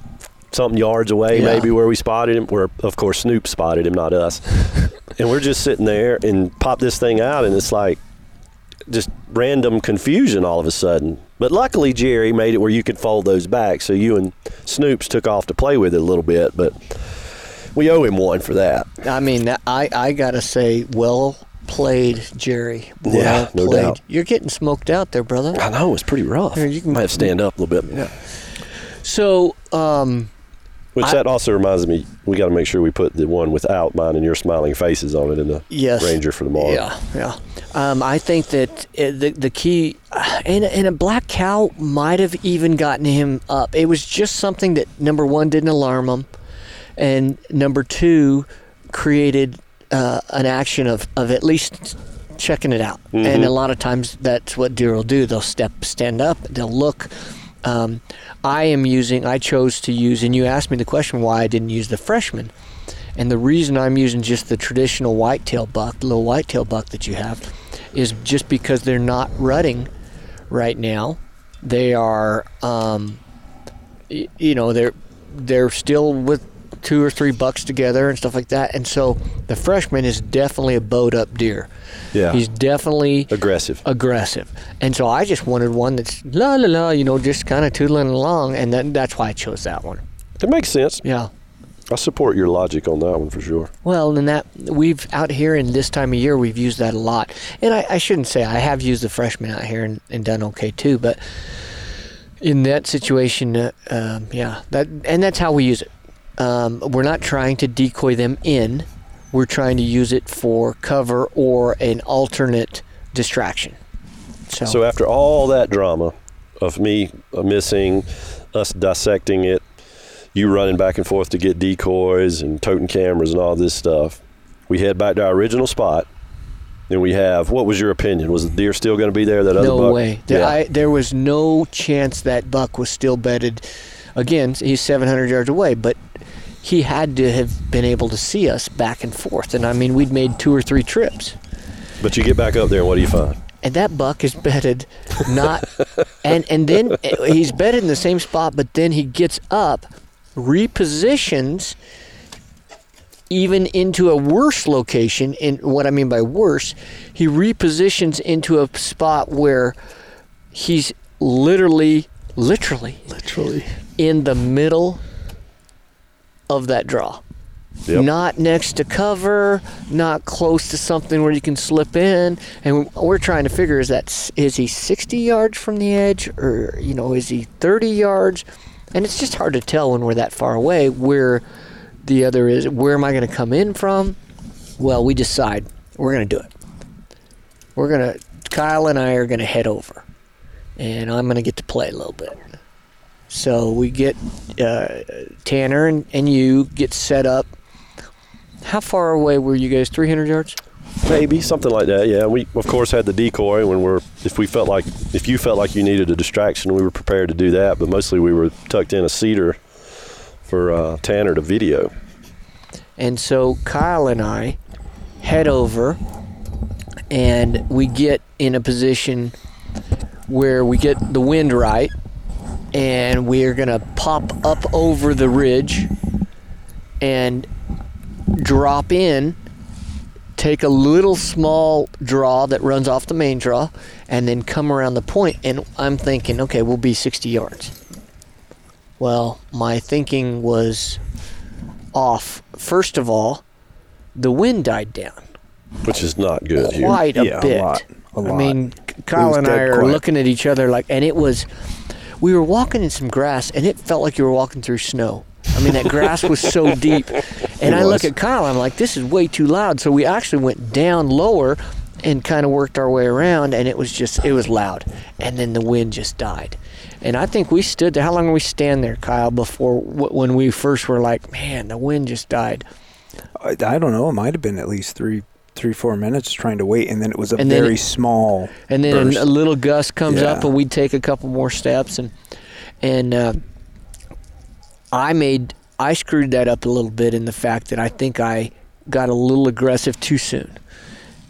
something yards away, Yeah. maybe where we spotted him. Where of course Snoop spotted him, not us. and we're just sitting there and pop this thing out, and it's like just random confusion all of a sudden. But luckily Jerry made it where you could fold those back, so you and Snoops took off to play with it a little bit, but. We owe him one for that. I mean, I I gotta say, well played, Jerry. Well Yeah, no played. doubt. You're getting smoked out there, brother. I know it's pretty rough. Here, you can- Might have to stand up a little bit. Yeah. So, um, Which I- that also reminds me, we got to make sure we put the one without mine and your smiling faces on it in the yes, Ranger for tomorrow. Yeah, yeah. Um, I think that uh, the the key, and and a black cow might have even gotten him up. It was just something that number one didn't alarm him, and number two created uh, an action of of at least checking it out. And a lot of times that's what deer will do. They'll step, stand up, they'll look. Um, I am using. I chose to use, and you asked me the question why I didn't use the freshman. And the reason I'm using just the traditional whitetail buck, the little whitetail buck that you have, is just because they're not rutting right now. They are, um, y- you know, they're they're still with two or three bucks together and stuff like that. And so the freshman is definitely a bowed up deer. Yeah. He's definitely aggressive. aggressive. And so I just wanted one that's la la la, you know, just kind of tootling along, and then that's why I chose that one. It makes sense. Yeah. I support your logic on that one for sure. Well, and that we've out here in this time of year, we've used that a lot. And I, I shouldn't say I have used the freshman out here and, and done okay too, but in that situation, uh, um, yeah, that and that's how we use it. Um, we're not trying to decoy them in. We're trying to use it for cover or an alternate distraction. So, So after all that drama of me uh, missing, us dissecting it, you running back and forth to get decoys and toting cameras and all this stuff, we head back to our original spot. And we have, what was your opinion? Was the deer still going to be there? That other no buck? way. There, Yeah. I, there was no chance that buck was still bedded. Again, he's 700 yards away, but he had to have been able to see us back and forth. And I mean, we'd made two or three trips. but you get back up there and what do you find? And that buck is bedded not, and and then he's bedded in the same spot, but then he gets up, repositions, even into a worse location. And what I mean by worse, he repositions into a spot where he's literally, literally Literally. in the middle of that draw. Yep. Not next to cover, not close to something where you can slip in, and we're trying to figure is that is he 60 yards from the edge, or you know is he 30 yards? And it's just hard to tell when we're that far away where the other is. Where am I going to come in from? Well, we decide we're going to do it. We're going to Kyle and I are going to head over, and I'm going to get to play a little bit. So we get uh, Tanner and, and you get set up. How far away were you guys? 300 yards? Maybe something like that. Yeah, we of course had the decoy when we're if we felt like if you felt like you needed a distraction, we were prepared to do that. But mostly we were tucked in a cedar for uh, Tanner to video. And so Kyle and I head over and we get in a position where we get the wind right and we're going to pop up over the ridge and drop in take a little small draw that runs off the main draw and then come around the point and I'm thinking okay we'll be 60 yards well my thinking was off. First of all, the wind died down which is not good here. quite a Yeah, a bit. lot, a I lot. mean, Kyle and I are quiet. looking at each other like, and it was, we were walking in some grass, and it felt like you were walking through snow. I mean, that grass was so deep, and It I look at Kyle. I'm like, this is way too loud. So we actually went down lower and kind of worked our way around, and it was just, it was loud, and then the wind just died. And I think we stood there. How long did we stand there, Kyle, before wh- when we first were like, man, the wind just died? I, I don't know. It might have been at least three, three, four minutes trying to wait, and then it was a And very it- small. and then burst. a little gust comes up and we'd take a couple more steps and and uh, i made i screwed that up a little bit in the fact that i think i got a little aggressive too soon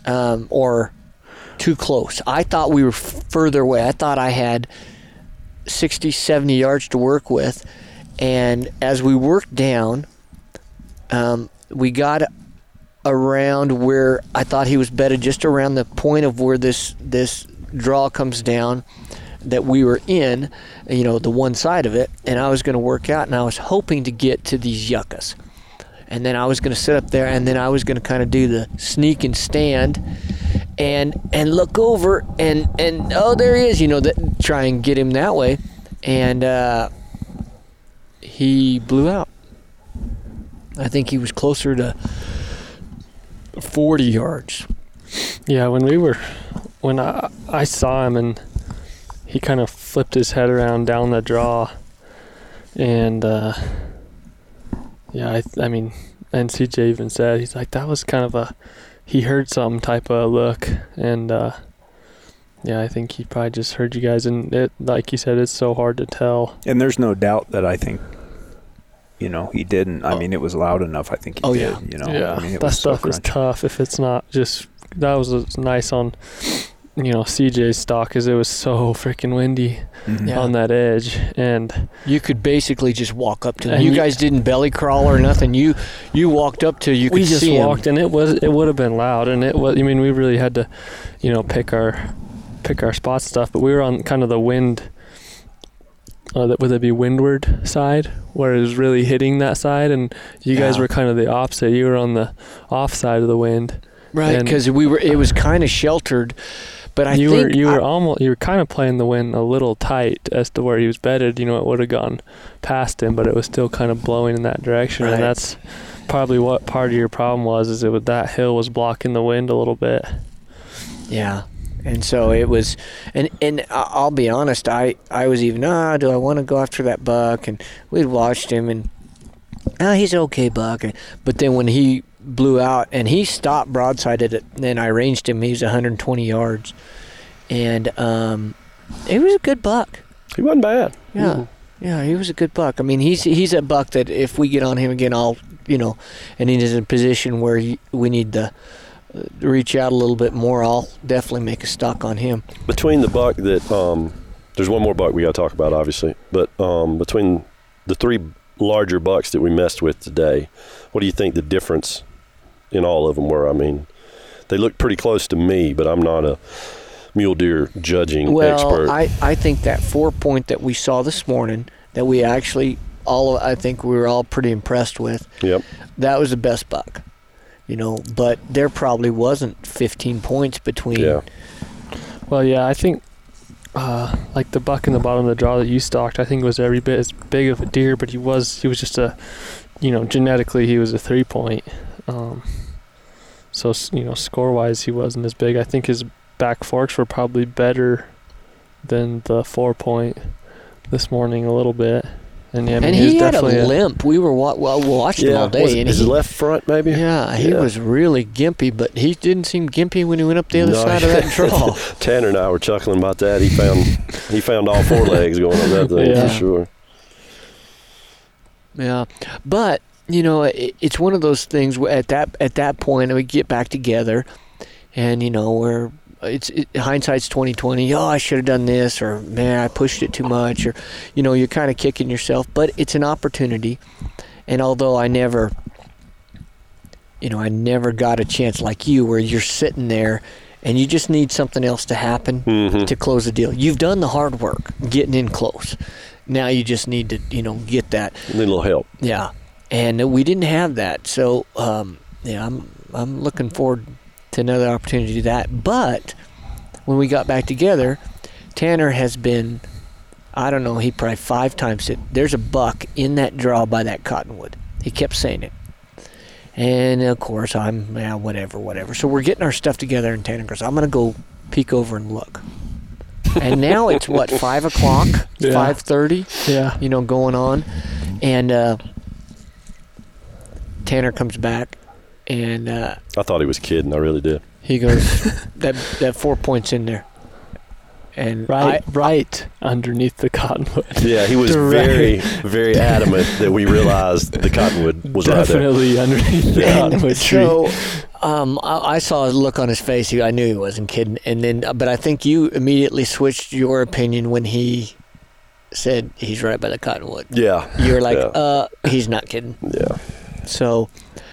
um, or too close i thought we were f- further away i thought i had 60 70 yards to work with and as we worked down um, we got around where I thought he was bedded just around the point of where this this draw comes down that we were in, you know, the one side of it, and I was going to work out, and I was hoping to get to these yuccas, and then I was going to sit up there, and then I was going to kind of do the sneak and stand, and and look over, and and oh, there he is, you know, that try and get him that way, and uh, he blew out. I think he was closer to 40 yards. Yeah, when we were, when I I saw him and he kind of flipped his head around down the draw, and uh, yeah, I I mean, and CJ even said he's like that was kind of a he heard some type of look, and uh, yeah, I think he probably just heard you guys, and it like you said, it's so hard to tell. And there's no doubt that I think, you know, he didn't. I Oh. mean, it was loud enough. I think he Oh, did. yeah. You know, yeah, I mean, it that was so stuff is tough if it's not just that was nice on you know CJ's stock because it was so freaking windy Mhm. Yeah. on that edge, and You could basically just walk up to them. And You you- guys didn't belly crawl or nothing. You you walked up to you could we just see 'em. walked, and it was it would have been loud, and it was. I mean, we really had to, you know, pick our pick our spot stuff, but we were on kind of the wind. Uh, that would it be windward side where it was really hitting that side, and you guys Yeah. were kind of the opposite. You were on the off side of the wind. right because we were. It was kind of sheltered, but I you think were you I- were almost you were kind of playing the wind a little tight as to where he was bedded. You know, it would have gone past him, but it was still kind of blowing in that direction, Right. and that's probably what part of your problem was. Is it was that hill was blocking the wind a little bit. Yeah. And so it was, and and I- I'll be honest, I I was even ah, do I want to go after that buck? And we'd watched him, and ah, he's an okay buck. But then when he blew out and he stopped broadsided it, then I ranged him. He was 120 yards, and um, it was a good buck. He wasn't bad. Yeah, yeah, he was a good buck. I mean, he's he's a buck that if we get on him again, I'll you know, and he's in a position where he, we need to uh, reach out a little bit more. I'll definitely make a stock on him. Between the buck that um, there's one more buck we got to talk about, obviously, but um, between the three larger bucks that we messed with today, what do you think the difference in all of them were? I mean, they look pretty close to me, but I'm not a mule deer judging Well, expert. I, I think that four point that we saw this morning that we actually all I think we were all pretty impressed with. yep. That was the best buck, you know. But there probably wasn't 15 points between. Yeah. Well, yeah, I think uh, like the buck in the bottom of the draw that you stalked, I think was every bit as big of a deer, but he was he was just a, you know, genetically he was a three point. Um, so s- you know, score wise he wasn't as big. I think his back forks were probably better than the four point this morning a little bit. And yeah, I mean, and he, he had a definitely limp. We were wa- well, we watched him all Was day, it and his he, left front maybe? yeah, he Yeah. was really gimpy, but he didn't seem gimpy when he went up the other No, side of that draw. Tanner and I were chuckling about that. He found he found all four legs going on that thing Yeah. for sure. Yeah, but you know, it, it's one of those things where at that at that point we get back together, and you know, where it's it, hindsight's twenty twenty. Oh, I should have done this, or man, I pushed it too much, or you know, you're kind of kicking yourself. But it's an opportunity, and although I never, you know, I never got a chance like you, where you're sitting there, and you just need something else to happen hmm to close the deal. You've done the hard work, getting in close. Now you just need to, you know, get that little help. yeah, and we didn't have that, so um, yeah, I'm I'm looking forward to another opportunity to do that. But when we got back together, Tanner has been, I don't know, he probably five times said, "There's a buck in that draw by that cottonwood." He kept saying it, and of course I'm yeah whatever whatever. So we're getting our stuff together, and Tanner goes, "I'm gonna go peek over and look." and now it's what five o'clock, Yeah. five thirty yeah. you know, going on. And uh, Tanner comes back and uh, I thought he was kidding. I really did. he goes, that that four points in there. And Right, I, right underneath the cottonwood. Yeah, he was Direct- very, very adamant that we realized the cottonwood was right there. Definitely underneath the Yeah. cottonwood tree. so um, I, I saw a look on his face. I knew he wasn't kidding. And then, but I think you immediately switched your opinion when he said he's right by the cottonwood. Yeah, You were like, Yeah. uh, he's not kidding. yeah. So,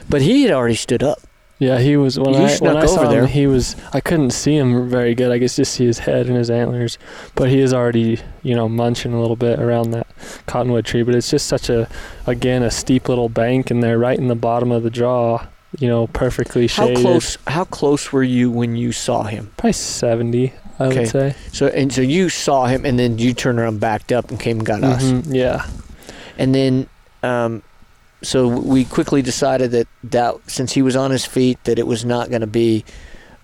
but he had already stood up. Yeah, he was when You I when I saw him. there. He was I couldn't see him very good. I guess just see his head and his antlers, but he is already you know munching a little bit around that cottonwood tree. But it's just such a again a steep little bank in there, right in the bottom of the draw. You know, perfectly How close? How close were you when you saw him? Probably seventy, I Okay. would say. So and so you saw him, and then you turned around, backed up, and came and got us. Mhm, Yeah, And then, um, so we quickly decided that that since he was on his feet, that it was not going to be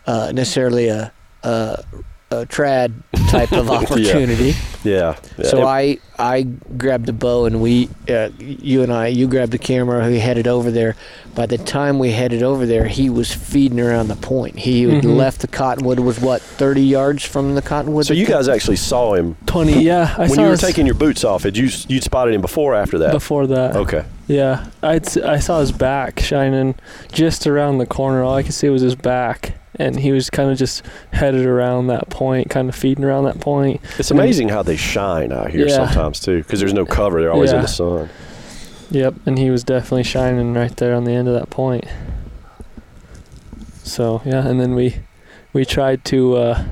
uh, necessarily a, a a trad type of opportunity. Yeah. yeah. So It- I I grabbed the bow and we uh, you and I you grabbed the camera. We headed over there. By the time we headed over there, he was feeding around the point. He had Mhm. left the cottonwood. Was what thirty yards from the cottonwood. so you guys actually saw him twenty. Yeah, I when saw you were his- taking your boots off. Had you you spotted him before or after that? before that. Okay. Yeah, I'd, s- I saw his back shining just around the corner. All I could see was his back, and he was kind of just headed around that point, kind of feeding around that point. It's amazing how they shine out here Yeah. sometimes too, because there's no cover. They're always in the sun. Yep, and he was definitely shining right there on the end of that point. So yeah, and then we we tried to uh,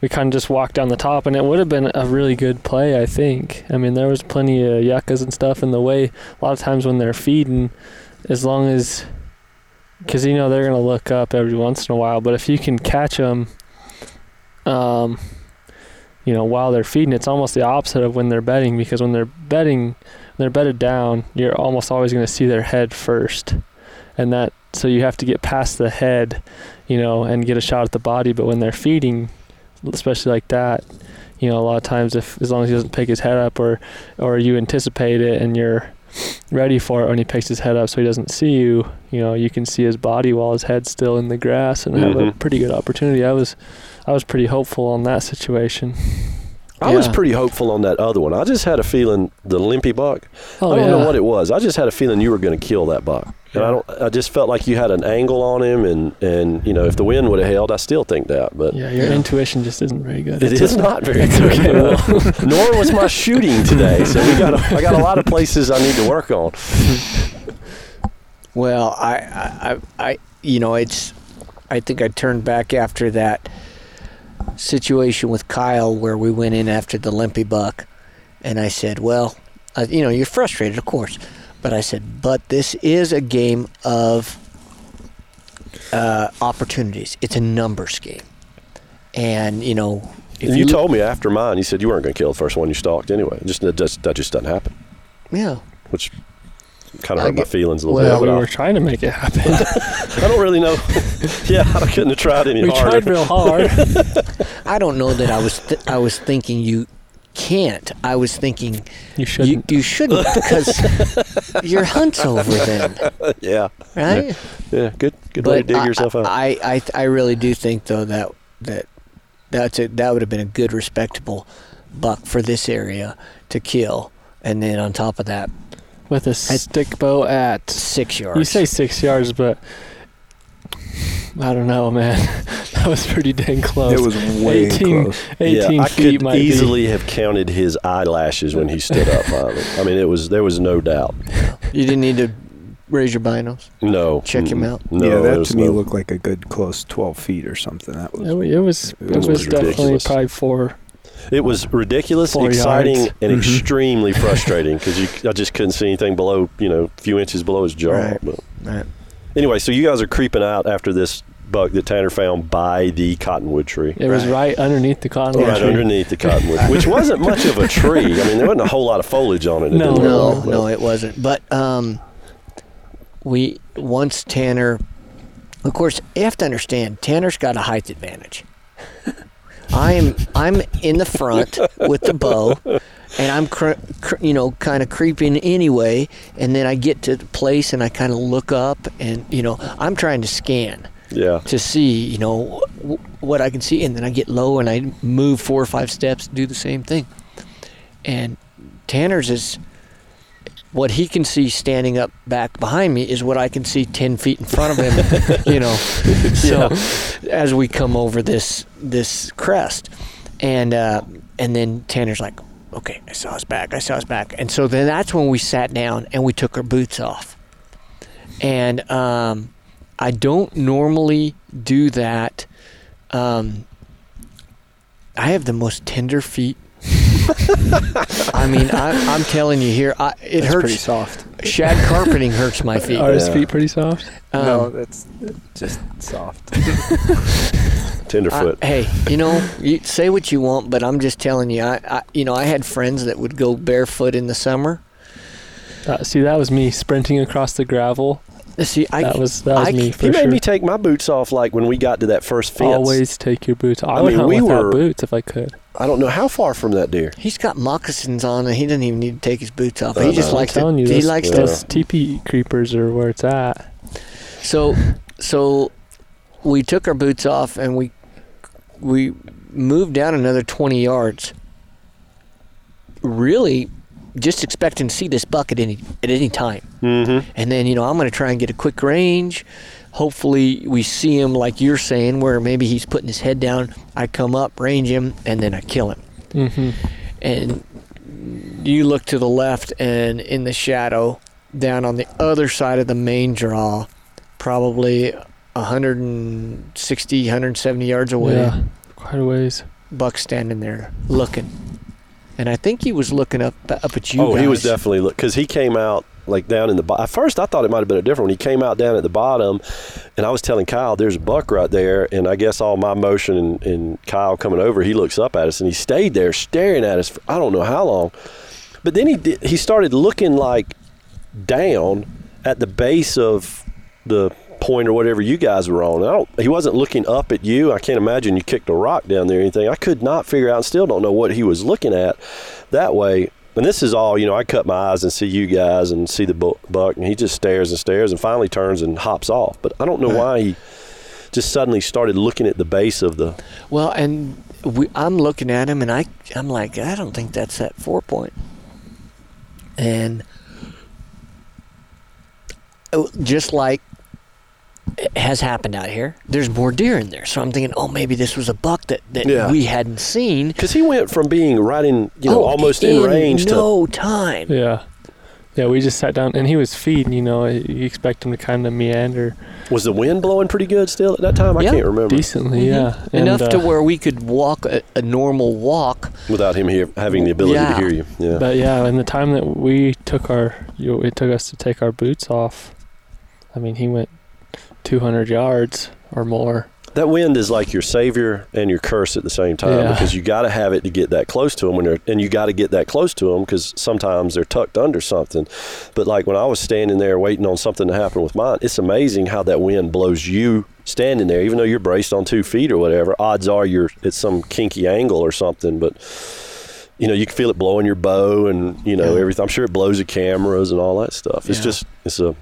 we kind of just walked down the top, and it would have been a really good play, I think. I mean, there was plenty of yuccas and stuff in the way. A lot of times when they're feeding, as long as because you know they're gonna look up every once in a while, but if you can catch them, um, you know, while they're feeding, it's almost the opposite of when they're bedding because when they're bedding they're bedded down, you're almost always going to see their head first. And that, so you have to get past the head, you know, and get a shot at the body. But when they're feeding, especially like that, you know, a lot of times if, as long as he doesn't pick his head up or, or you anticipate it and you're ready for it when he picks his head up so he doesn't see you, you know, you can see his body while his head's still in the grass and have a Mhm. pretty good opportunity. I was, I was pretty hopeful on that situation. I was pretty hopeful on that other one. I just had a feeling the limpy buck. Oh, I don't yeah. know what it was. I just had a feeling you were going to kill that buck. And I don't. I just felt like you had an angle on him, and and you know if the wind would have held, I still think that. But Yeah, your intuition just isn't very good. it is not very good. okay, no. Nor was my shooting today. So we got. A, I got a lot of places I need to work on. Well, I, I, I, I, you know, it's. I think I turned back after that situation with Kyle where we went in after the limpy buck, and I said, "Well, uh, you know, you're frustrated, of course, but I said, but this is a game of uh, opportunities. It's a numbers game, and you know, if you told me after mine, you said you weren't going to kill the first one you stalked anyway. Just that just that just doesn't happen, yeah, which kind of hurt my feelings a little Well, bit. we But were trying to make it happen. I, I don't really know. yeah, I couldn't have tried any we harder. tried real hard. I don't know that I was. Th- I was thinking you can't. I was thinking You you, shouldn't. you shouldn't because your hunt's over then, yeah, right? yeah, good good way to dig I, yourself out. I, I, I really do think though that that that's a, that would have been a good respectable buck for this area to kill, and then on top of that, With a stick bow at. six yards. You say six yards, but. I don't know, man. that was pretty dang close. It was way 18 close. 18 yeah, I feet could might be- easily have counted his eyelashes when he stood up. Finally. I mean, it was there was no doubt. you didn't need to raise your binos. No, Check him out. No, yeah, that to me no- looked like a good close 12 feet or something. That was It, wa- it was. It, It was, was definitely ridiculous. probably four. It was ridiculous, Four exciting, yards. and Mhm. extremely frustrating because I just couldn't see anything below, you know, a few inches below his jaw. Right. But Right. anyway, so you guys are creeping out after this buck that Tanner found by the cottonwood tree. It was Right. right underneath the cottonwood Right tree. underneath the cottonwood, which wasn't much of a tree. I mean, there wasn't a whole lot of foliage on it. It No. didn't No, like, no, it wasn't. But um, we once Tanner, of course, you have to understand Tanner's got a height advantage. I'm I'm in the front with the bow, and I'm cr- cr- you know kind of creeping anyway, and then I get to the place and I kind of look up and you know I'm trying to scan Yeah. to see you know wh- what I can see, and then I get low and I move four or five steps, do the same thing, and Tanner's is what he can see standing up back behind me is what I can see ten feet in front of him, you know. So as we come over this this crest, and uh, and then Tanner's like, okay, I saw his back, I saw his back, and so then that's when we sat down and we took our boots off, and um, I don't normally do that. Um, I have the most tender feet. I mean, I, I'm telling you here, I, it That's pretty hurts. soft. Shag carpeting hurts my feet. Are his Yeah. feet pretty soft? Um, no, that's just soft. Tenderfoot. I- hey, you know, you say what you want, but I'm just telling you. I, I, you know, I had friends that would go barefoot in the summer. Uh, see, that was me sprinting across the gravel. See, I that was that was I- me he for made sure. me take my boots off like when we got to that first fence. Always take your boots. off. I, I would mean, hunt we without were- boots if I could. I don't know how far from that deer. he's got moccasins on, and he doesn't even need to take his boots off. He just. I'm likes to. telling you, he those, likes to. those teepee creepers are where it's at. So, so we took our boots off and we we moved down another 20 yards. Really just expecting to see this buck at any at any time. Mm-hmm. And then, you know, I'm going to try and get a quick range. Hopefully, we see him like you're saying, where maybe he's putting his head down. I come up, range him, and then I kill him. Mm-hmm. And you look to the left, and in the shadow, down on the other side of the main draw, probably 160, 170 yards away, Yeah, quite a ways. Buck standing there looking. And I think he was looking up up at you. oh, he was guys. definitely because he came out like down in the bottom. At first, I thought it might have been a different one. He came out down at the bottom, and I was telling Kyle, "There's a buck right there." And I guess all my motion and, and Kyle coming over, he looks up at us, and he stayed there staring at us for I don't know how long. But then he did, he started looking like down at the base of the point or whatever you guys were on. I don't, he wasn't looking up at you. I can't imagine you kicked a rock down there or anything. I could not figure out and still don't know what he was looking at that way. And this is all, you know, I cut my eyes and see you guys and see the buck, and he just stares and stares and finally turns and hops off. But I don't know why he just suddenly started looking at the base of the. Well, and we, I'm looking at him, and I, I'm like, I don't think that's that four point. And oh, just like has happened out here, there's more deer in there. So I'm thinking, oh, maybe this was a buck that, that Yeah. we hadn't seen. Because he went from being right in, you know, Oh, almost in, range to. no time. Yeah. Yeah, we just sat down and he was feeding, you know, you expect him to kind of meander Was the wind blowing pretty good still at that time? I Yeah. can't remember. decently, Mhm. yeah. And, Enough to uh, where we could walk a, a normal walk. Without him here having the ability Yeah. to hear you. Yeah. But yeah, in the time that we took our, you know, it took us to take our boots off. I mean, he went 200 yards or more. That wind is like your savior and your curse at the same time Yeah. because you got to have it to get that close to them when they're, and you got to get that close to them because sometimes they're tucked under something. But like when I was standing there waiting on something to happen with mine, it's amazing how that wind blows you standing there, even though you're braced on two feet or whatever. Odds are you're at some kinky angle or something, but you know you can feel it blowing your bow and you know Yeah. everything. I'm sure it blows the cameras and all that stuff. It's Yeah. just it's a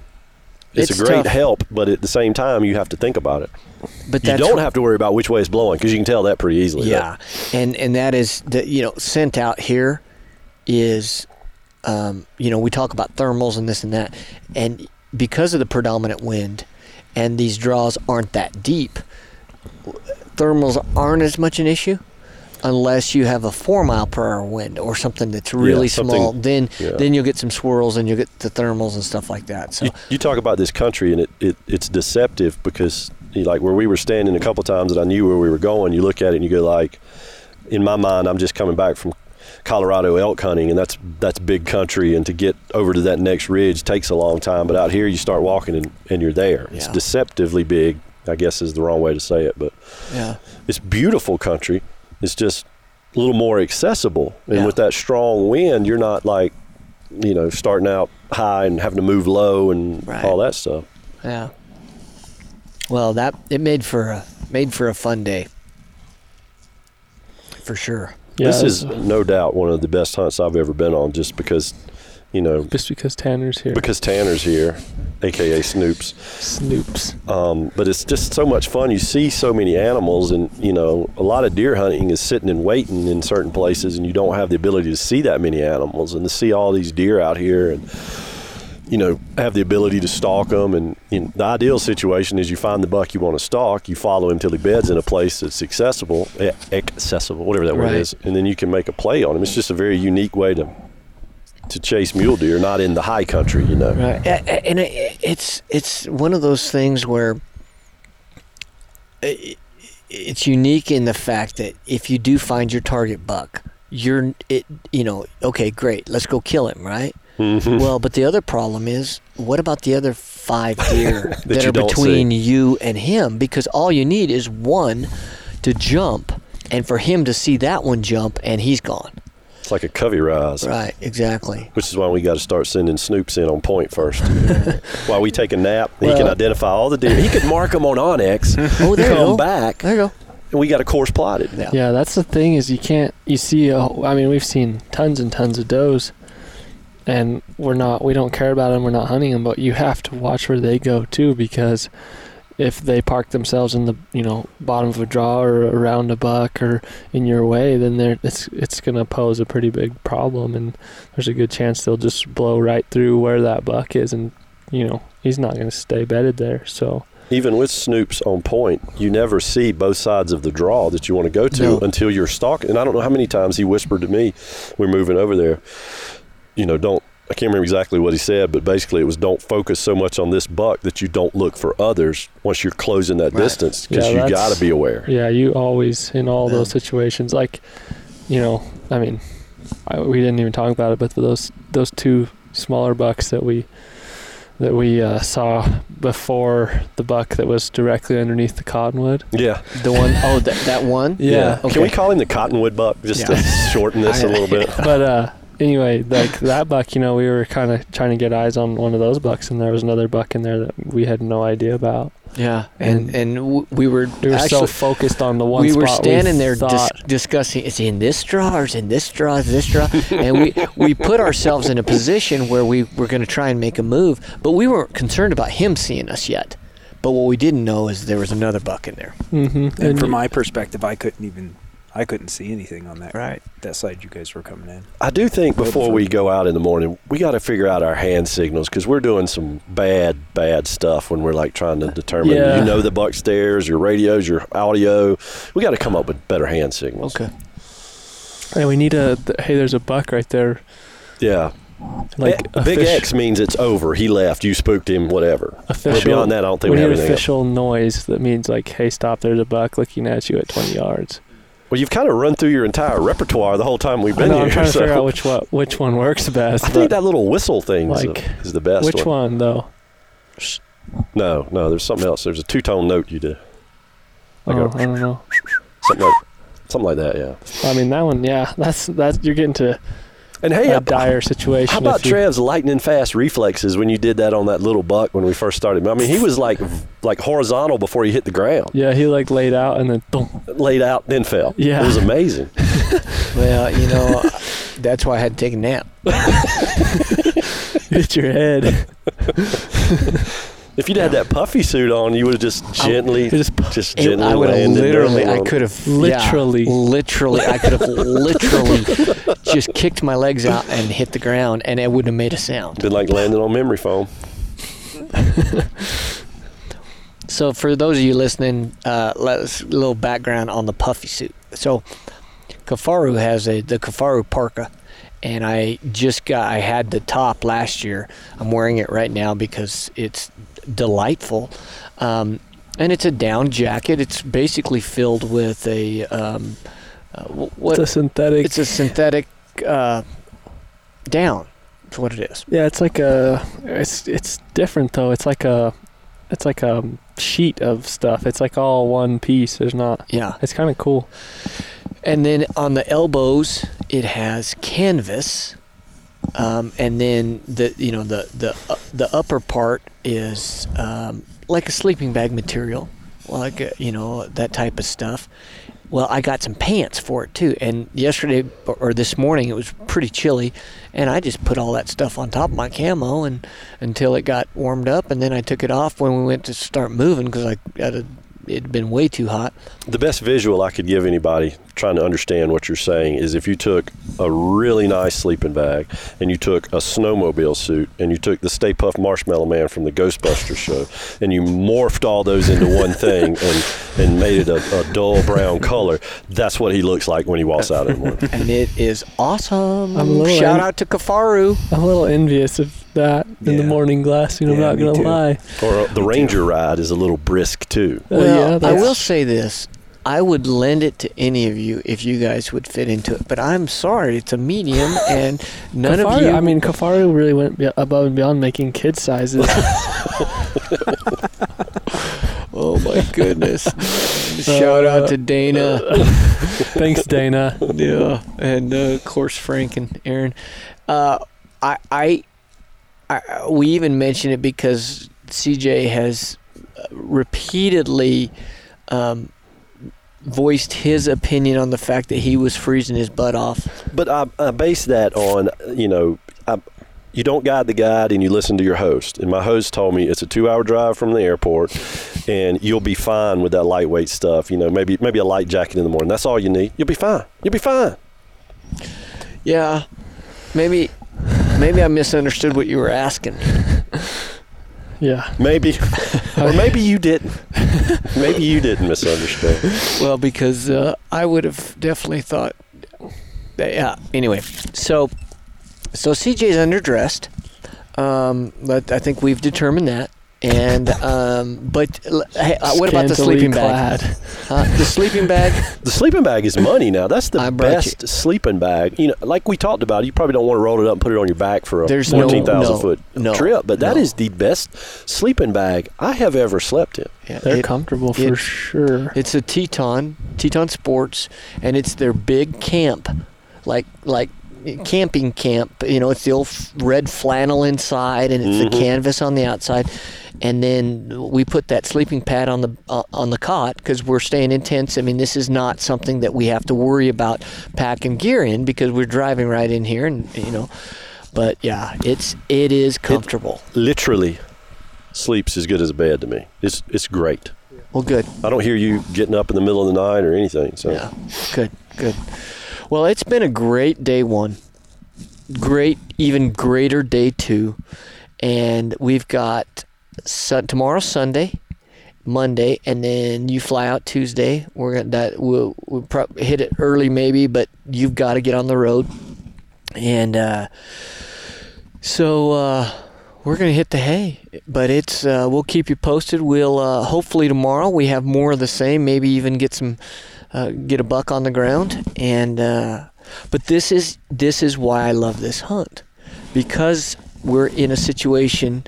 it's, It's a great tough. help, but at the same time you have to think about it But you don't have to worry about which way it's blowing because you can tell that pretty easily. Yeah, and and that is the you know scent out here is, um, you know we talk about thermals and this and that, and because of the predominant wind, and these draws aren't that deep, thermals aren't as much an issue. Unless you have a four mile per hour wind or something that's really something- small, then yeah. then you'll get some swirls and you'll get the thermals and stuff like that. So You, you talk about this country and it, it it's deceptive because you like where we were standing a couple times that I knew where we were going. You look at it and you go like, in my mind, I'm just coming back from Colorado elk hunting and that's that's big country and to get over to that next ridge takes a long time. But out here, you start walking and, and you're there. It's deceptively big. I guess is the wrong way to say it, but yeah, it's beautiful country. It's just a little more accessible. And Yeah. with that strong wind, you're not like, you know, starting out high and having to move low and Right. all that stuff. yeah. Well, that it made for a made for a fun day, for sure. Yeah, this is no doubt one of the best hunts I've ever been on just because, you know, just because Tanner's here. because Tanner's here, aka Snoops. Snoops. Um, but it's just so much fun. You see so many animals, and you know, a lot of deer hunting is sitting and waiting in certain places, and you don't have the ability to see that many animals, and to see all these deer out here, and you know, have the ability to stalk them. And you know, the ideal situation is you find the buck you want to stalk, you follow him till he beds in a place that's accessible, eh, accessible, whatever that Right. word is, and then you can make a play on him. It's just a very unique way to to chase mule deer, not in the high country, you know. Right, and it's it's one of those things where it's unique in the fact that if you do find your target buck, you're it you know okay great let's go kill him right. Mhm. Well, but the other problem is what about the other five deer that, you are between you and him? Because all you need is one to jump, and for him to see that one jump, and he's gone. It's like a covey rise. Right, exactly. Which is why we got to start sending Snoops in on point first. While we take a nap, he can identify all the deer. He could mark them on onX, Oh, there you go. back, There you go. and we got a course plotted. Yeah. Yeah, that's the thing is you can't you see a, I mean we've seen tons and tons of does and we're not we don't care about them we're not hunting them but you have to watch where they go too because if they park themselves in the you know bottom of a draw or around a buck or in your way, then they're it's it's gonna pose a pretty big problem, and there's a good chance they'll just blow right through where that buck is, and you know he's not gonna stay bedded there. So Even with snoops on point, you never see both sides of the draw that you want to go to No. until you're stalking. And I don't know how many times he whispered to me, we're moving over there, you know, don't, I can't remember exactly what he said, but basically it was don't focus so much on this buck that you don't look for others once you're closing that Right. distance because Yeah, you got to be aware. yeah, you always in all those situations like you know I mean I, we didn't even talk about it, but those those two smaller bucks that we that we uh, saw before the buck that was directly underneath the cottonwood. Yeah. The one oh that that one. Yeah. Can we call him the Cottonwood Buck just Yeah. to shorten this a I- little bit? but uh anyway like that buck you know we were kind of trying to get eyes on one of those bucks and there was another buck in there that we had no idea about. Yeah, and and w- we were we were so focused on the one we were spot standing there dis- discussing is he in this straw or is in this straw is this straw? And we we put ourselves in a position where we were going to try and make a move but we weren't concerned about him seeing us yet. But what we didn't know is there was another buck in there. Mhm. And from you- my perspective, I couldn't even, I couldn't see anything on that right that side you guys were coming in. I do think before we go out in the morning, we got to figure out our hand signals because we're doing some bad, bad stuff when we're like trying to determine, Yeah. you know, the buck stairs, your radios, your audio. We got to come up with better hand signals. okay hey, we need a th- hey there's a buck right there Yeah. like Eh, Big offici- X means it's over. He left. You spooked him. Whatever. But official beyond that, I don't think we we, need have anything. else. official noise that means like hey stop there's a buck looking at you at 20 yards Well, you've kind of run through your entire repertoire the whole time we've I been know, here. I'm trying to so figure out which what which one works best I think that little whistle thing Like, is the best which one though No, no. There's something else. There's a two-tone note you do. Like oh, a- I don't know Something like, something like that. Yeah. I mean that one yeah that's that. you're getting to And hey, a I- dire situation How about you- Trev's lightning fast reflexes when you did that on that little buck when we first started? I mean, he was like like horizontal before he hit the ground, yeah he like laid out and then boom laid out, then fell. Yeah. it was amazing. well you know that's why i had to take a nap hit your head If you'd had that puffy suit on, you would have just gently, You just just It- gently i would have literally i could have Literally. literally i could have literally just kicked my legs out and hit the ground and it wouldn't have made a sound Been like landing on memory foam. So for those of you listening, uh, let us a little background on the puffy suit. So Kifaru has a the Kifaru parka, and I just got I had the top last year. I'm wearing it right now because it's delightful, um, and it's a down jacket. It's basically filled with a um, uh, what? it's a synthetic it's a synthetic uh, down. That's what it is. Yeah, it's like a it's it's different though. It's like a it's like a sheet of stuff. It's like all one piece. There's not. Yeah. It's kind of cool. And then on the elbows, it has canvas, um, and then the you know the the uh, the upper part is um, like a sleeping bag material, like uh, you know that type of stuff. Well, I got some pants for it too, and yesterday or- this morning it was pretty chilly, and I just put all that stuff on top of my camo and until it got warmed up, and then I took it off when we went to start moving because I got a, it'd been way too hot. The best visual I could give anybody trying to understand what you're saying is if you took a really nice sleeping bag and you took a snowmobile suit and you took the Stay Puft Marshmallow Man from the Ghostbusters show and you morphed all those into one thing and, and made it a, a dull brown color, that's what he looks like when he walks out in the morning. and it is awesome. I'm a little Shout en- out to Kifaru. I'm a little envious of that in the Yeah. morning glassing. I'm not gonna lie. Or uh, the Ranger ride is a little brisk too. Uh, well, yeah, I will say this. I would lend it to any of you if you guys would fit into it, but I'm sorry, it's a medium, and none Kifaru, of you. I mean, Kifaru really went be- above and beyond making kid sizes. oh my goodness! Shout out to Dana, Thanks, Dana. yeah, and uh, of course Frank and Aaron. Uh, I, I, I, we even mentioned it because CJ has uh, repeatedly um, voiced his opinion on the fact that he was freezing his butt off. But I, I base that on, you know, I, you don't guide the guide and you listen to your host. And my host told me it's a two hour drive from the airport and you'll be fine with that lightweight stuff. You know, maybe maybe a light jacket in the morning. That's all you need. You'll be fine. You'll be fine. Yeah, maybe maybe I misunderstood what you were asking. Yeah. Maybe, or maybe you didn't. Maybe you didn't misunderstand. Well, because uh, I would have definitely thought. that- Yeah. Anyway, so so CJ's underdressed. Um, but I think we've determined that. And um, but hey, uh, what about the sleeping bag? clad. Uh, the sleeping bag. The sleeping bag is money now. That's the best sleeping bag. You know, like we talked about, you probably don't want to roll it up and put it on your back for a There's no- fourteen thousand no, foot no, trip. But that no. is the best sleeping bag I have ever slept in. Yeah, They're it- comfortable for it- sure. It's a Teton, Teton Sports, and it's their big camp, like like camping camp. You know, it's the old red flannel inside, and it's Mhm. the canvas on the outside. And then we put that sleeping pad on the uh, on the cot because we're staying in tents. I mean, this is not something that we have to worry about packing gear in because we're driving right in here, and you know. But yeah, it's it is comfortable. Literally, sleeps as good as a bed to me. It's it's great. well, good. I don't hear you getting up in the middle of the night or anything. So Yeah, good, good. Well, it's been a great day one, great, even greater day two, and we've got sun, tomorrow Sunday, Monday, and then you fly out Tuesday. We're gonna that we'll, we'll pro- hit it early maybe, but you've got to get on the road, and uh, so. Uh, we're gonna hit the hay, but it's uh, we'll keep you posted. We'll uh, hopefully tomorrow we have more of the same. Maybe even get some uh, get a buck on the ground. And uh, but this is this is why I love this hunt because we're in a situation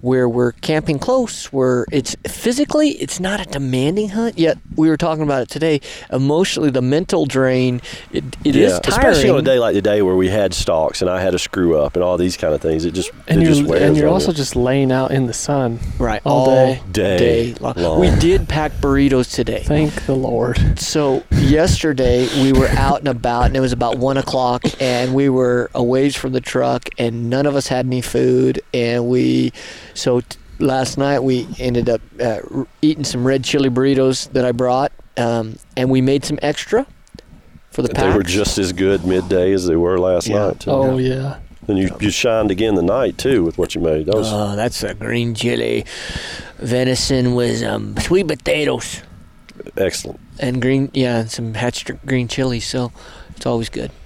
where we're camping close, where it's physically it's not a demanding hunt. Yet we were talking about it today. Emotionally, the mental drain it, it is yeah, tiring. especially on a day like today where we had stalks and I had a screw up and all these kind of things. It just And it you're just wears and you're also you. just laying out in the sun. right all day. Day long. long. We did pack burritos today. Thank the Lord. So yesterday we were out and about, and it was about one o'clock, and we were a ways from the truck, and none of us had any food, and we, so t- last night we ended up uh, eating some red chili burritos that I brought, um, and we made some extra for the they were just as good midday as they were last Yeah. night. Too. Oh yeah. And you, you shined again the night too with what you made. Those Oh, that's a green chili. Venison with um, sweet potatoes. excellent. and green yeah and some hatched green chili so it's always good but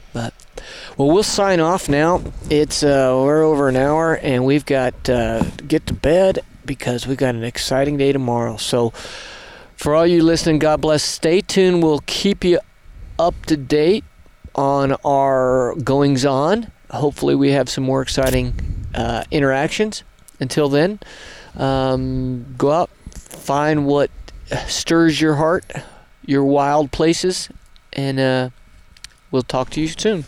well we'll sign off now. It's uh we're over an hour and we've got uh get to bed because we've got an exciting day tomorrow. So for all you listening god bless. Stay tuned. We'll keep you up to date on our goings on. Hopefully we have some more exciting uh, interactions. Until then um, go out find what stirs your heart your wild places, and uh, we'll talk to you soon.